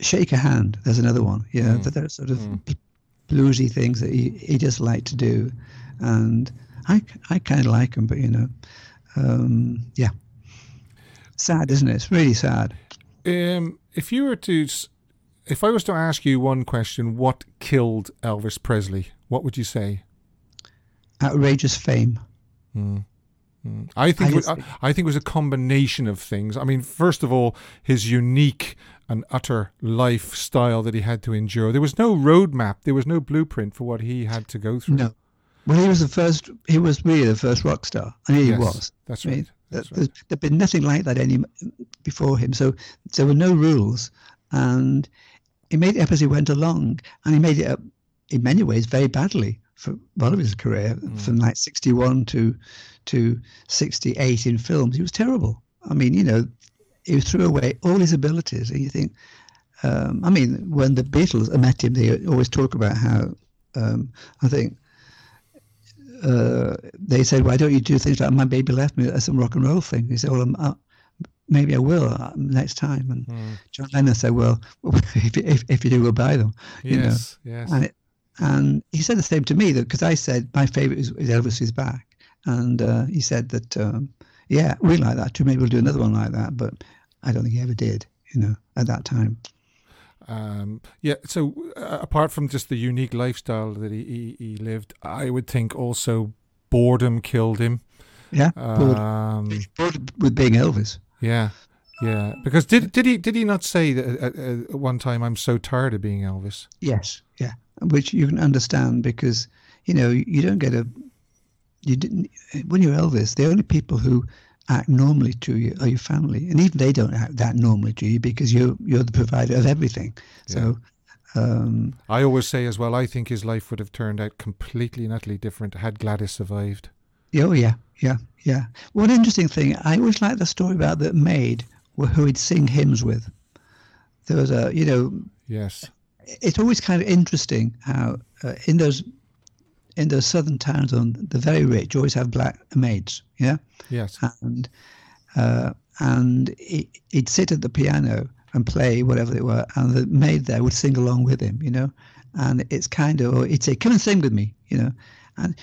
Shake a Hand, there's another one, you know, that are sort of bluesy things that he, he just liked to do. And I, I kind of like them, but, you know, um, yeah. Sad, isn't it? It's really sad. Um, if you were to, if I was to ask you one question, what killed Elvis Presley? What would you say? Outrageous fame. Hmm. Hmm. I think I it was, I, uh, I think it was a combination of things. I mean, first of all, his unique and utter lifestyle that he had to endure. There was no roadmap. There was no blueprint for what he had to go through. No. Well, he was the first. He was really the first rock star. I mean, Yes, he was. that's I mean, right, that's there- There'd been nothing like that any before him. So there were no rules, and he made it up as he went along, and he made it up in many ways very badly for a lot of his career, Mm. from like '61 to to '68 in films. He was terrible. I mean, you know, he threw away all his abilities, and you think. Um, I mean, when the Beatles met him, they always talk about how um, I think uh, they said, "Why don't you do things like My Baby Left Me as some rock and roll thing?" He said, "Well, um, uh, maybe I will uh, next time." And Hmm. John Lennon said, "Well, if, if, if you do, we'll buy them." You know? Yes, yes. And, it, and he said the same to me, because I said my favorite is, is Elvis is back, and uh, he said that, um, yeah, we like that too. Maybe we'll do another one like that, but I don't think he ever did. You know, at that time. Um, yeah. So uh, apart from just the unique lifestyle that he, he, he lived, I would think also boredom killed him. Yeah, bored, Um, bored with being Elvis. Yeah, yeah. Because did did he did he not say that at, at one time I'm so tired of being Elvis? Yes, yeah, which you can understand because you know you don't get a you didn't when you're Elvis. The only people who act normally to you are your family, and even they don't act that normally to you because you're you're the provider of everything. So, um, I always say as well. I think his life would have turned out completely and utterly different had Gladys survived. Oh yeah, yeah, yeah. One interesting thing I always liked the story about the maid who he'd sing hymns with. There was a you know Yes. it's always kind of interesting how uh, in those in those southern towns on the very rich always have black maids yeah Yes. and uh, and he, he'd sit at the piano and play whatever they were and the maid there would sing along with him you know and it's kind of or he'd say come and sing with me you know and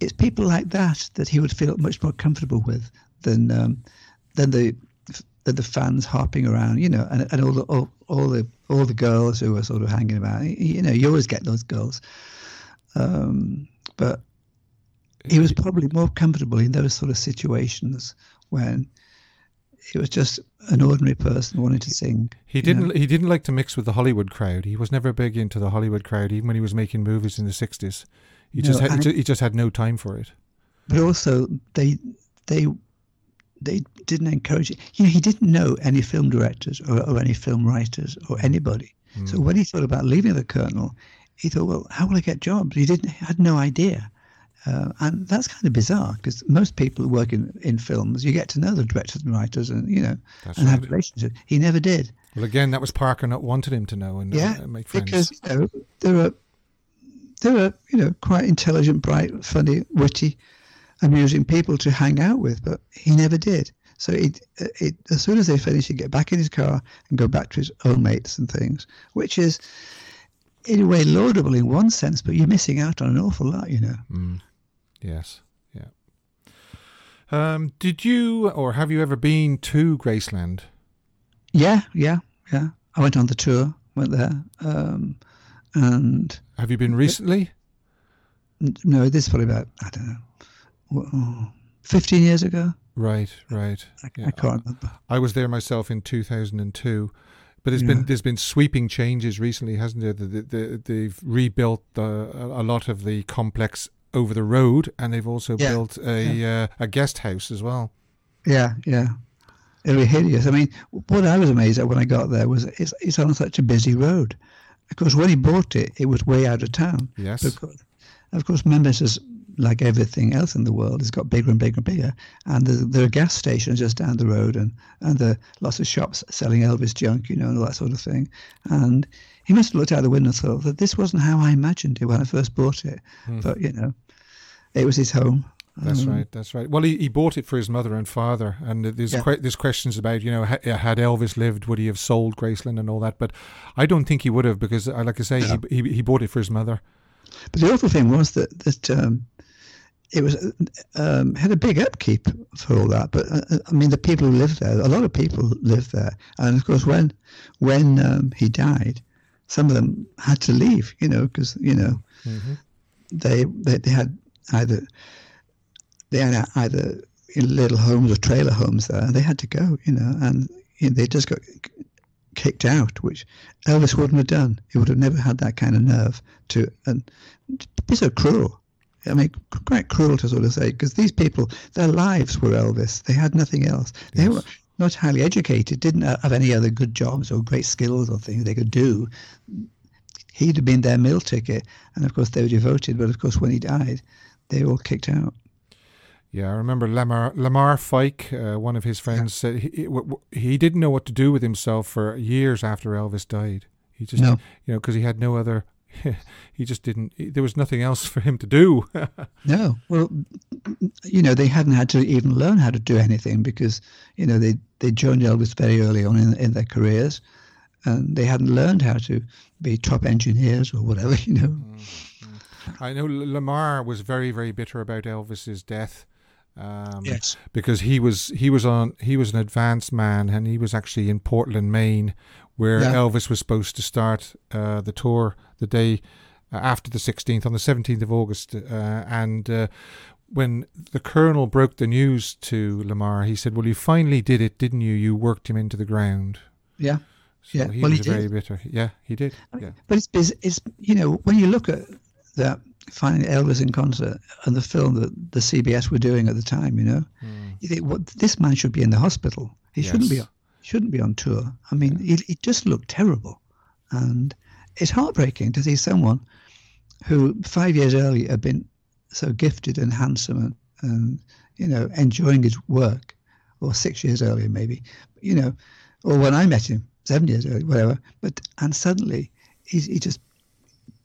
it's people like that that he would feel much more comfortable with than um, than the than the fans harping around, you know, and, and all the all, all the all the girls who were sort of hanging about. You know, you always get those girls, um, but he was probably more comfortable in those sort of situations when he was just an ordinary person wanting to sing. He didn't. Know? He didn't like to mix with the Hollywood crowd. He was never big into the Hollywood crowd, even when he was making movies in the sixties. He no, just had, he just had no time for it. But also, they they they didn't encourage it. You know, he didn't know any film directors or, or any film writers or anybody. Mm. So when he thought about leaving the Colonel, he thought, well, how will I get jobs? He didn't had no idea. Uh, and that's kind of bizarre because most people who work in, in films, you get to know the directors and writers and, you know, that's and right. have relationships. He never did. Well, again, that was Parker not wanted him to know and uh, yeah, uh, make friends. Because, you know, there are, there are, you know, quite intelligent, bright, funny, witty, amusing people to hang out with, but he never did. So it, it, as soon as they finished, he'd get back in his car and go back to his own mates and things, which is, in a way, laudable in one sense, but you're missing out on an awful lot, you know. Mm. Yes. Yeah. Um, did you or have you ever been to Graceland? Yeah, yeah, yeah. I went on the tour, went there, um, and have you been recently? No, this is probably about I don't know, fifteen years ago. Right, right. I, yeah. I can't remember. I was there myself in two thousand and two. But there's yeah. been there's been sweeping changes recently, hasn't there? The, the, they've rebuilt the, a lot of the complex over the road, and they've also yeah. built a yeah. uh, a guest house as well. Yeah, yeah. It'll be hideous. I mean, what I was amazed at when I got there was it's, it's on such a busy road. Of course, when he bought it, it was way out of town. Yes. Of course, of course Memphis is like everything else in the world, It's got bigger and bigger and bigger. And the, there are gas stations just down the road, and and there are lots of shops selling Elvis junk, you know, and all that sort of thing. And he must have looked out the window and thought that this wasn't how I imagined it when I first bought it. Hmm. But you know, it was his home. That's um, right. That's right. Well, he, he bought it for his mother and father, and there's yeah. que- there's questions about you know ha- had Elvis lived, would he have sold Graceland and all that? But I don't think he would have because, uh, like I say, he, he, he bought it for his mother. But the awful thing was that that um, it was um, had a big upkeep for all that. But uh, I mean, the people who lived there, a lot of people lived there, and of course, when when um, he died, some of them had to leave. You know, because you know mm-hmm. they, they they had either they had either little homes or trailer homes there, and they had to go. You know, and you know, they just got kicked out, which Elvis wouldn't have done. He would have never had that kind of nerve to and be so cruel. I mean, quite cruel to sort of say, because these people, their lives were Elvis. They had nothing else. They were not highly educated, didn't uh, have any other good jobs or great skills or things they could do. He'd have been their meal ticket, and of course they were devoted. But of course, when he died, they were all kicked out. Yeah, I remember Lamar Lamar Fike, uh, one of his friends, yeah. said he, he didn't know what to do with himself for years after Elvis died. He just, no. you know, because he had no other he just didn't. There was nothing else for him to do. no, well, you know, they hadn't had to even learn how to do anything because you know they they joined Elvis very early on in in their careers, and they hadn't learned how to be top engineers or whatever. You know. Mm-hmm. I know Lamar was very very bitter about Elvis's death. Um, yes. Because he was he was on he was an advanced man and he was actually in Portland, Maine, where yeah. Elvis was supposed to start uh, the tour the day uh, after the 16th, on the 17th of August. Uh, and uh, when the colonel broke the news to Lamar, he said, Well, you finally did it, didn't you? You worked him into the ground. Yeah. So yeah. he well, was he very bitter. Yeah, he did. Yeah. But it's, it's, it's, you know, when you look at that finding Elvis in concert and the film that the CBS were doing at the time, you know, mm. you think, well, this man should be in the hospital. He yes. shouldn't be shouldn't be on tour. I mean, yeah. it, it just looked terrible. And it's heartbreaking to see someone who five years earlier had been so gifted and handsome and, and you know, enjoying his work, or six years earlier maybe, you know, or when I met him, seven years earlier, whatever. But and suddenly he just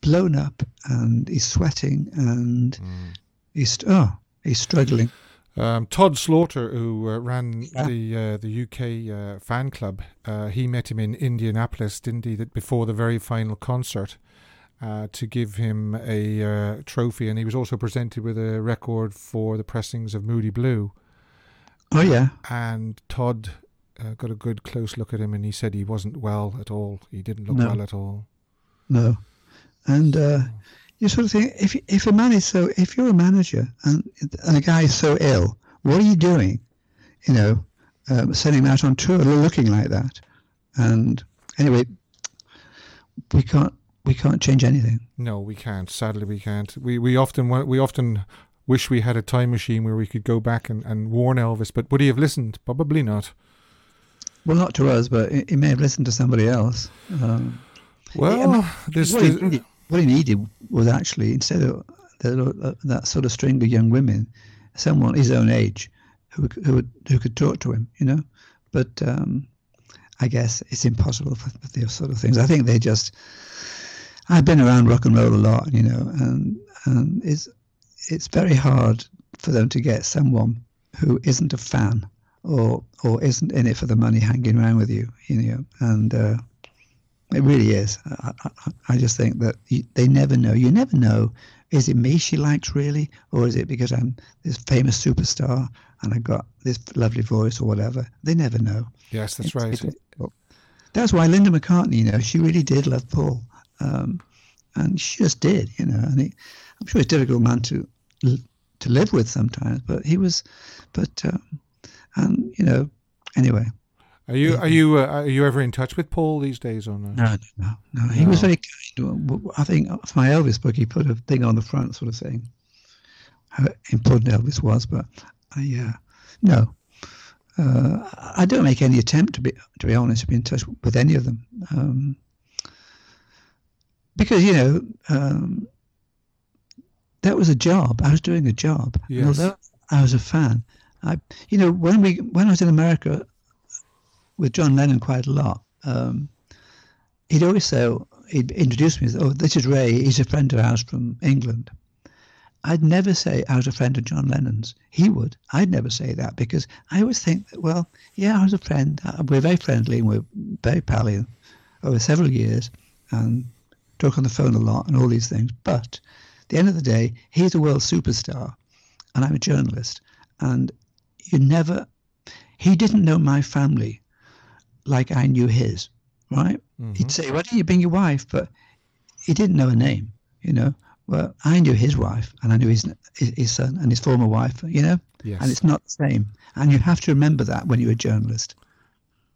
blown up and he's sweating and mm. he's oh he's struggling. Um, Todd Slaughter, who uh, ran yeah. the uh, the UK uh, fan club, uh, he met him in Indianapolis, didn't he? That before the very final concert, uh, to give him a uh, trophy, and he was also presented with a record for the pressings of Moody Blue. Oh yeah. And Todd got a good close look at him, and he said he wasn't well at all. He didn't look no. well at all. No, and you sort of think if if a man is so if you're a manager and and a guy is so ill, what are you doing? You know, um, sending him out on tour looking like that. And anyway, we can't we can't change anything. No, we can't. Sadly, we can't. We we often we often wish we had a time machine where we could go back and, and warn Elvis. But would he have listened? Probably not. Well, not to us, but he may have listened to somebody else. Um, well, I mean, there's, he needed, what, he needed, was actually instead of the, that sort of string of young women, someone his own age who who who could talk to him, you know. But um, I guess it's impossible for, for those sort of things. I think they just. I've been around rock and roll a lot, you know, and and it's it's very hard for them to get someone who isn't a fan or or isn't in it for the money hanging around with you, you know, and uh, it really is. I, I, I just think that you, they never know. You never know. Is it me she likes really, or is it because I'm this famous superstar and I've got this lovely voice or whatever? They never know. Yes, that's it's, right. That's why Linda McCartney, you know, she really did love Paul, um, and she just did, you know. And he, I'm sure he's a difficult man to to live with sometimes, but he was, but um, and you know, anyway. Are you are you uh, are you ever in touch with Paul these days or no? No, no, no. He no. was very kind. I think for my Elvis book, he put a thing on the front, sort of saying how important Elvis was. But I, uh, no, uh, I don't make any attempt to be to be honest to be in touch with any of them, um, because you know um, that was a job. I was doing a job. Yes. although I was a fan, I, you know, when we when I was in America with John Lennon quite a lot, um, he'd always say, he'd introduce me, oh, this is Ray. He's a friend of ours from England. I'd never say I was a friend of John Lennon's. He would. I'd never say that because I always think that, well, yeah, I was a friend. Uh, we're very friendly and we're very pally over several years and talk on the phone a lot and all these things. But at the end of the day, he's a world superstar and I'm a journalist. And you never, he didn't know my family like I knew his, right? Mm-hmm. He'd say, why didn't you bring your wife? But he didn't know her name, you know. Well, I knew his wife and I knew his his son and his former wife, you know. Yes. And it's not the same. And you have to remember that when you're a journalist.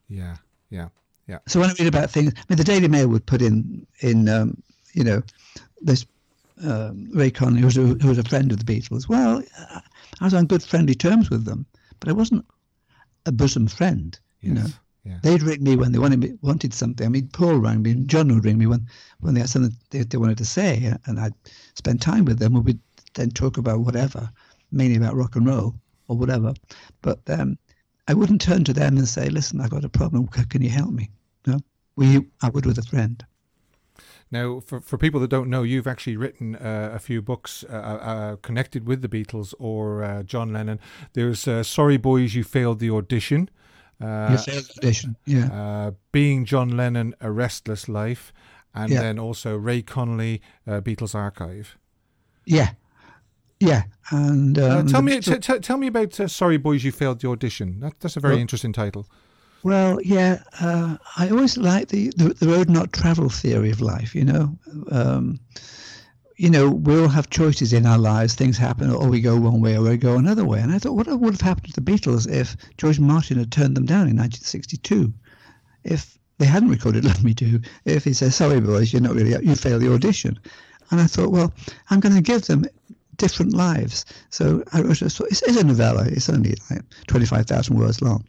Yeah, yeah, yeah. So when I read about things, I mean, the Daily Mail would put in in um, you know this um, Ray Connolly, who was, a, who was a friend of the Beatles. Well, I was on good friendly terms with them, but I wasn't a bosom friend. You yes. know, yeah. they'd ring me when they wanted me, wanted something. I mean, Paul rang me, and John would ring me when when they had something they, they wanted to say, and I'd spend time with them. and We'd then talk about whatever, mainly about rock and roll or whatever. But um, I wouldn't turn to them and say, "Listen, I've got a problem. Can you help me?" No, we I would with a friend. Now, for, for people that don't know, you've actually written uh, a few books uh, uh, uh connected with the Beatles or uh, John Lennon. There's uh, Sorry Boys, You Failed the Audition. The audition, yeah. Being John Lennon, A Restless Life. And yeah. then also Ray Connolly, Beatles Archive. Yeah, yeah, and um, tell me, t- t- tell me about uh, "Sorry Boys, You Failed the Audition." That, that's a very well, interesting title. Well, yeah, uh, I always like the, the, the road not travel theory of life. You know, um, you know, we all have choices in our lives. Things happen, or we go one way, or we go another way. And I thought, what would have happened to the Beatles if George Martin had turned them down in 1962? If they hadn't recorded "Love Me Do," if he said, "Sorry, boys, you're not really, you failed the audition," and I thought, well, I'm going to give them different lives. So I wrote a, it's, it's a novella. It's only like 25,000 words long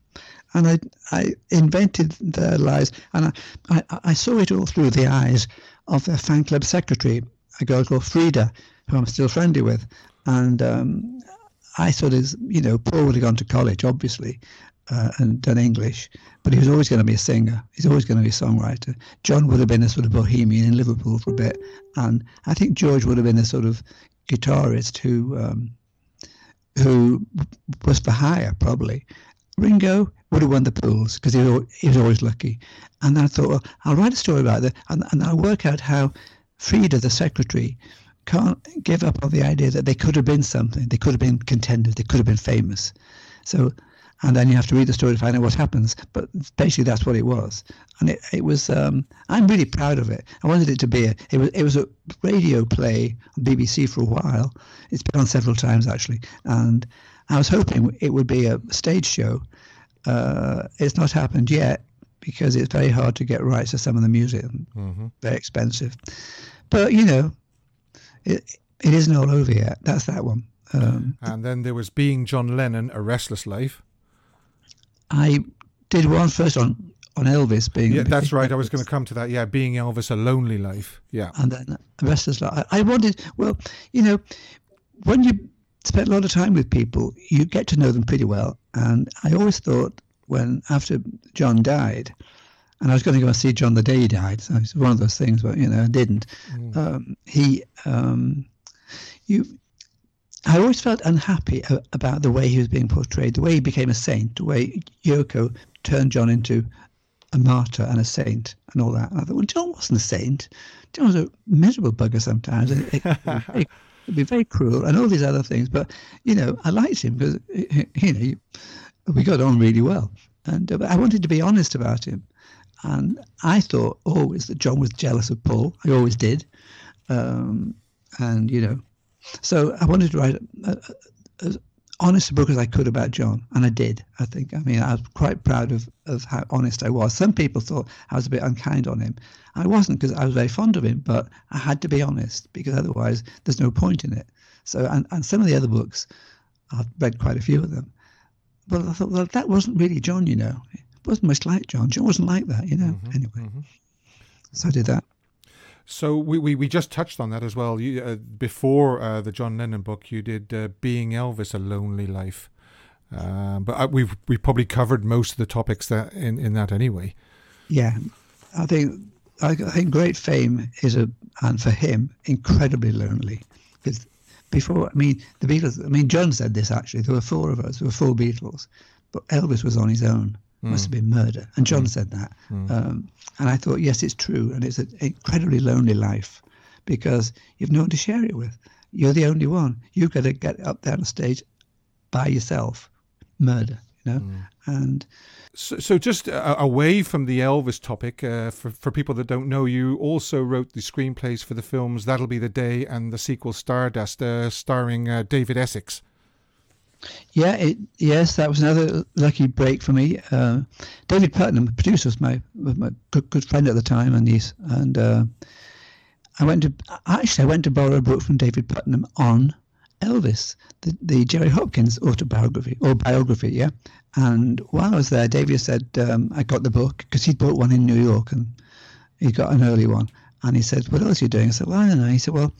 and I, I invented their lives, and I, I, I, saw it all through the eyes of their fan club secretary, a girl called Freda, who I'm still friendly with, and um, I thought, as you know, Paul would have gone to college, obviously, uh, and done English, but he was always going to be a singer. He's always going to be a songwriter. John would have been a sort of bohemian in Liverpool for a bit, and I think George would have been a sort of guitarist who um, who was for hire probably. Ringo would have won the pools because he, he was always lucky. And I thought, well, I'll write a story about that and, and I'll work out how Freda, the secretary, can't give up on the idea that they could have been something. They could have been contenders. They could have been famous. So, and then you have to read the story to find out what happens. But basically, that's what it was. And it, it was. Um, I'm really proud of it. I wanted it to be a. It was. It was a radio play on BBC for a while. It's been on several times actually, and I was hoping it would be a stage show Uh, it's not happened yet because it's very hard to get rights to some of the music, Mm-hmm. very expensive. But you know, it it isn't all over yet. That's that one. Um, And then there was Being John Lennon, A Restless Life. I did one first on on Elvis being. Yeah, that's right. I was going to come to that. Yeah, Being Elvis, A Lonely Life. Yeah. and then the rest is like I wanted. Well, you know, when you spend a lot of time with people, you get to know them pretty well. And I always thought when after John died, and I was going to go and see John the day he died. So it's one of those things, but you know, I didn't. Um, he, um, you. I always felt unhappy about the way he was being portrayed, the way he became a saint, the way Yoko turned John into a martyr and a saint and all that. And I thought, well, John wasn't a saint. John was a miserable bugger sometimes. It, it, it, would be very cruel and all these other things. But, you know, I liked him because, you know, we got on really well. And uh, I wanted to be honest about him. And I thought always that John was jealous of Paul. I always did. Um, and, you know, so I wanted to write as honest a book as I could about John, and I did. I think. I mean, I was quite proud of, of how honest I was. Some people thought I was a bit unkind on him. I wasn't because I was very fond of him, but I had to be honest because otherwise there's no point in it. So, and, and some of the other books, I've read quite a few of them. But I thought, well, that wasn't really John, you know. It wasn't much like John. John wasn't like that, you know. anyway, so I did that. So we, we, we just touched on that as well. You, uh, before uh, the John Lennon book, you did uh, Being Elvis, A Lonely Life. Um, but I, we've we probably covered most of the topics that in, in that anyway. Yeah, I think I, I think great fame is a and for him incredibly lonely because before I mean the Beatles. I mean John said this actually. There were four of us. There were four Beatles, but Elvis was on his own. Must hmm. have been murder, and John hmm. said that. Hmm. Um, and I thought, yes, it's true, and it's an incredibly lonely life because you've no one to share it with. You're the only one. You've got to get up there on stage by yourself. Murder, you know, and So, so just uh, away from the Elvis topic, uh, for, for people that don't know, you also wrote the screenplays for the films That'll Be the Day and the sequel Stardust, uh, starring uh, David Essex. Yeah, it, yes, that was another lucky break for me. Uh, David Puttnam, the producer, was my was my good, good friend at the time, and he's and uh, I went to actually I went to borrow a book from David Puttnam on Elvis, the, the Jerry Hopkins autobiography or biography, yeah. And while I was there, David said um, I got the book because he'd bought one in New York and he got an early one, and he said, "What else are you doing?" I said, "Well, I don't know." He said, "Well,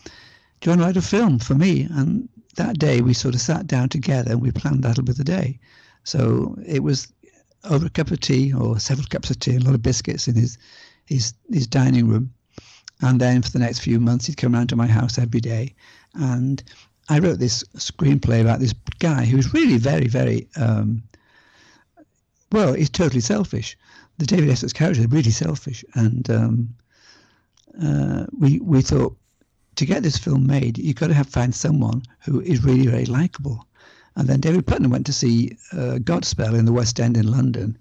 do you want to write a film for me?" And that day we sort of sat down together and we planned that'll be the day. So it was over a cup of tea or several cups of tea a lot of biscuits in his his his dining room. And then for the next few months he'd come round to my house every day. And I wrote this screenplay about this guy who's really very, very um, well, he's totally selfish. The David Essex character is really selfish. And um, uh, we we thought to get this film made, you've got to have find someone who is really very likable. And then David Puttnam went to see uh, Godspell in the West End in London,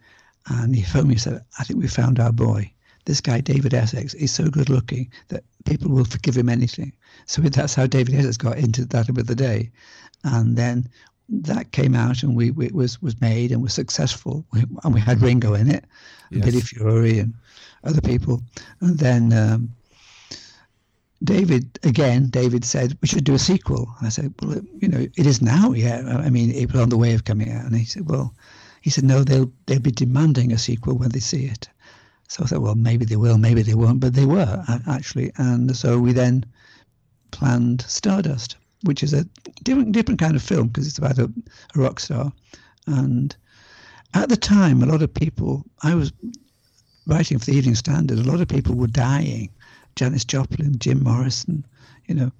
and he phoned me and said, "I think we found our boy. This guy, David Essex, is so good looking that people will forgive him anything." So that's how David Essex got into that of the day, and then that came out and we, we was was made and was successful, we, and we had Ringo in it, Yes. Billy Fury and other people, and then. Um, David again. David said we should do a sequel. I said, well, you know, it is now. Yeah, I mean, it was on the way of coming out. And he said, well, he said no, they'll they'll be demanding a sequel when they see it. So I thought, well, maybe they will, maybe they won't, but they were actually. And so we then planned Stardust, which is a different different kind of film because it's about a, a rock star. And at the time, a lot of people. I was writing for the Evening Standard. A lot of people were dying. Janis Joplin, Jim Morrison, you know,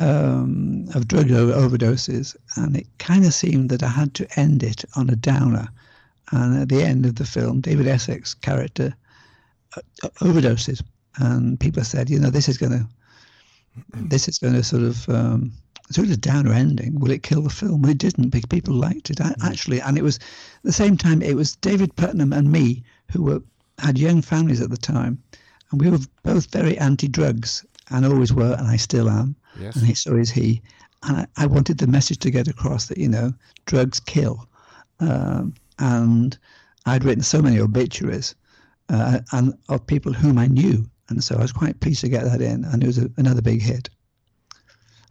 um, of drug overdoses, and it kind of seemed that I had to end it on a downer. And at the end of the film, David Essex character overdoses, and people said, you know, this is going to, this is going to sort of. Um, sort of downer ending. Will it kill the film? Well, it didn't because people liked it actually, and it was at the same time it was David Puttnam and me who were had young families at the time, and we were both very anti-drugs and always were, and I still am, Yes. and he, so is he. And I, I wanted the message to get across that you know drugs kill, um, and I'd written so many obituaries uh, and of people whom I knew, and so I was quite pleased to get that in, and it was a, another big hit.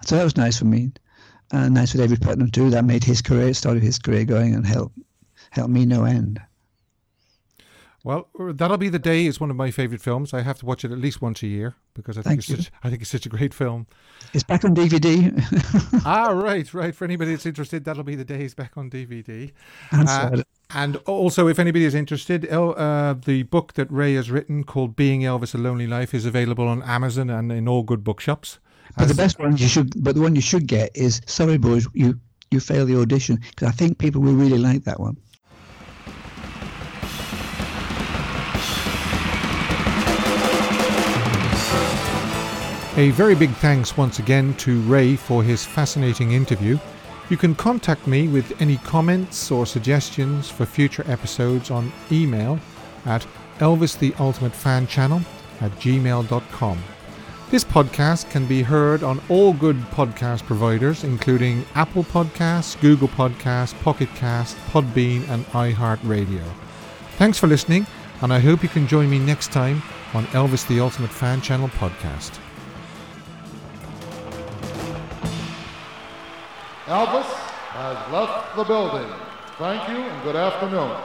So that was nice for me, and nice for David Puttnam too. That made his career, started his career going, and helped helped me no end. Well, that'll be the day is one of my favorite films. I have to watch it at least once a year because I think Thank it's such, I think it's such a great film. It's back on DVD. ah, right, right. For anybody that's interested, that'll be the day is back on DVD. and Uh, And also, if anybody is interested, El- uh, the book that Ray has written called "Being Elvis: A Lonely Life" is available on Amazon and in all good bookshops. But the best one you should, but the one you should get is "Sorry, boys, you you failed the audition," because I think people will really like that one. A very big thanks once again to Ray for his fascinating interview. You can contact me with any comments or suggestions for future episodes on email at elvistheultimatefanchannel at gmail.com. This podcast can be heard on all good podcast providers, including Apple Podcasts, Google Podcasts, Pocket Cast, Podbean, and iHeartRadio. Thanks for listening, and I hope you can join me next time on Elvis the Ultimate Fan Channel podcast. Elvis has left the building. Thank you and good afternoon.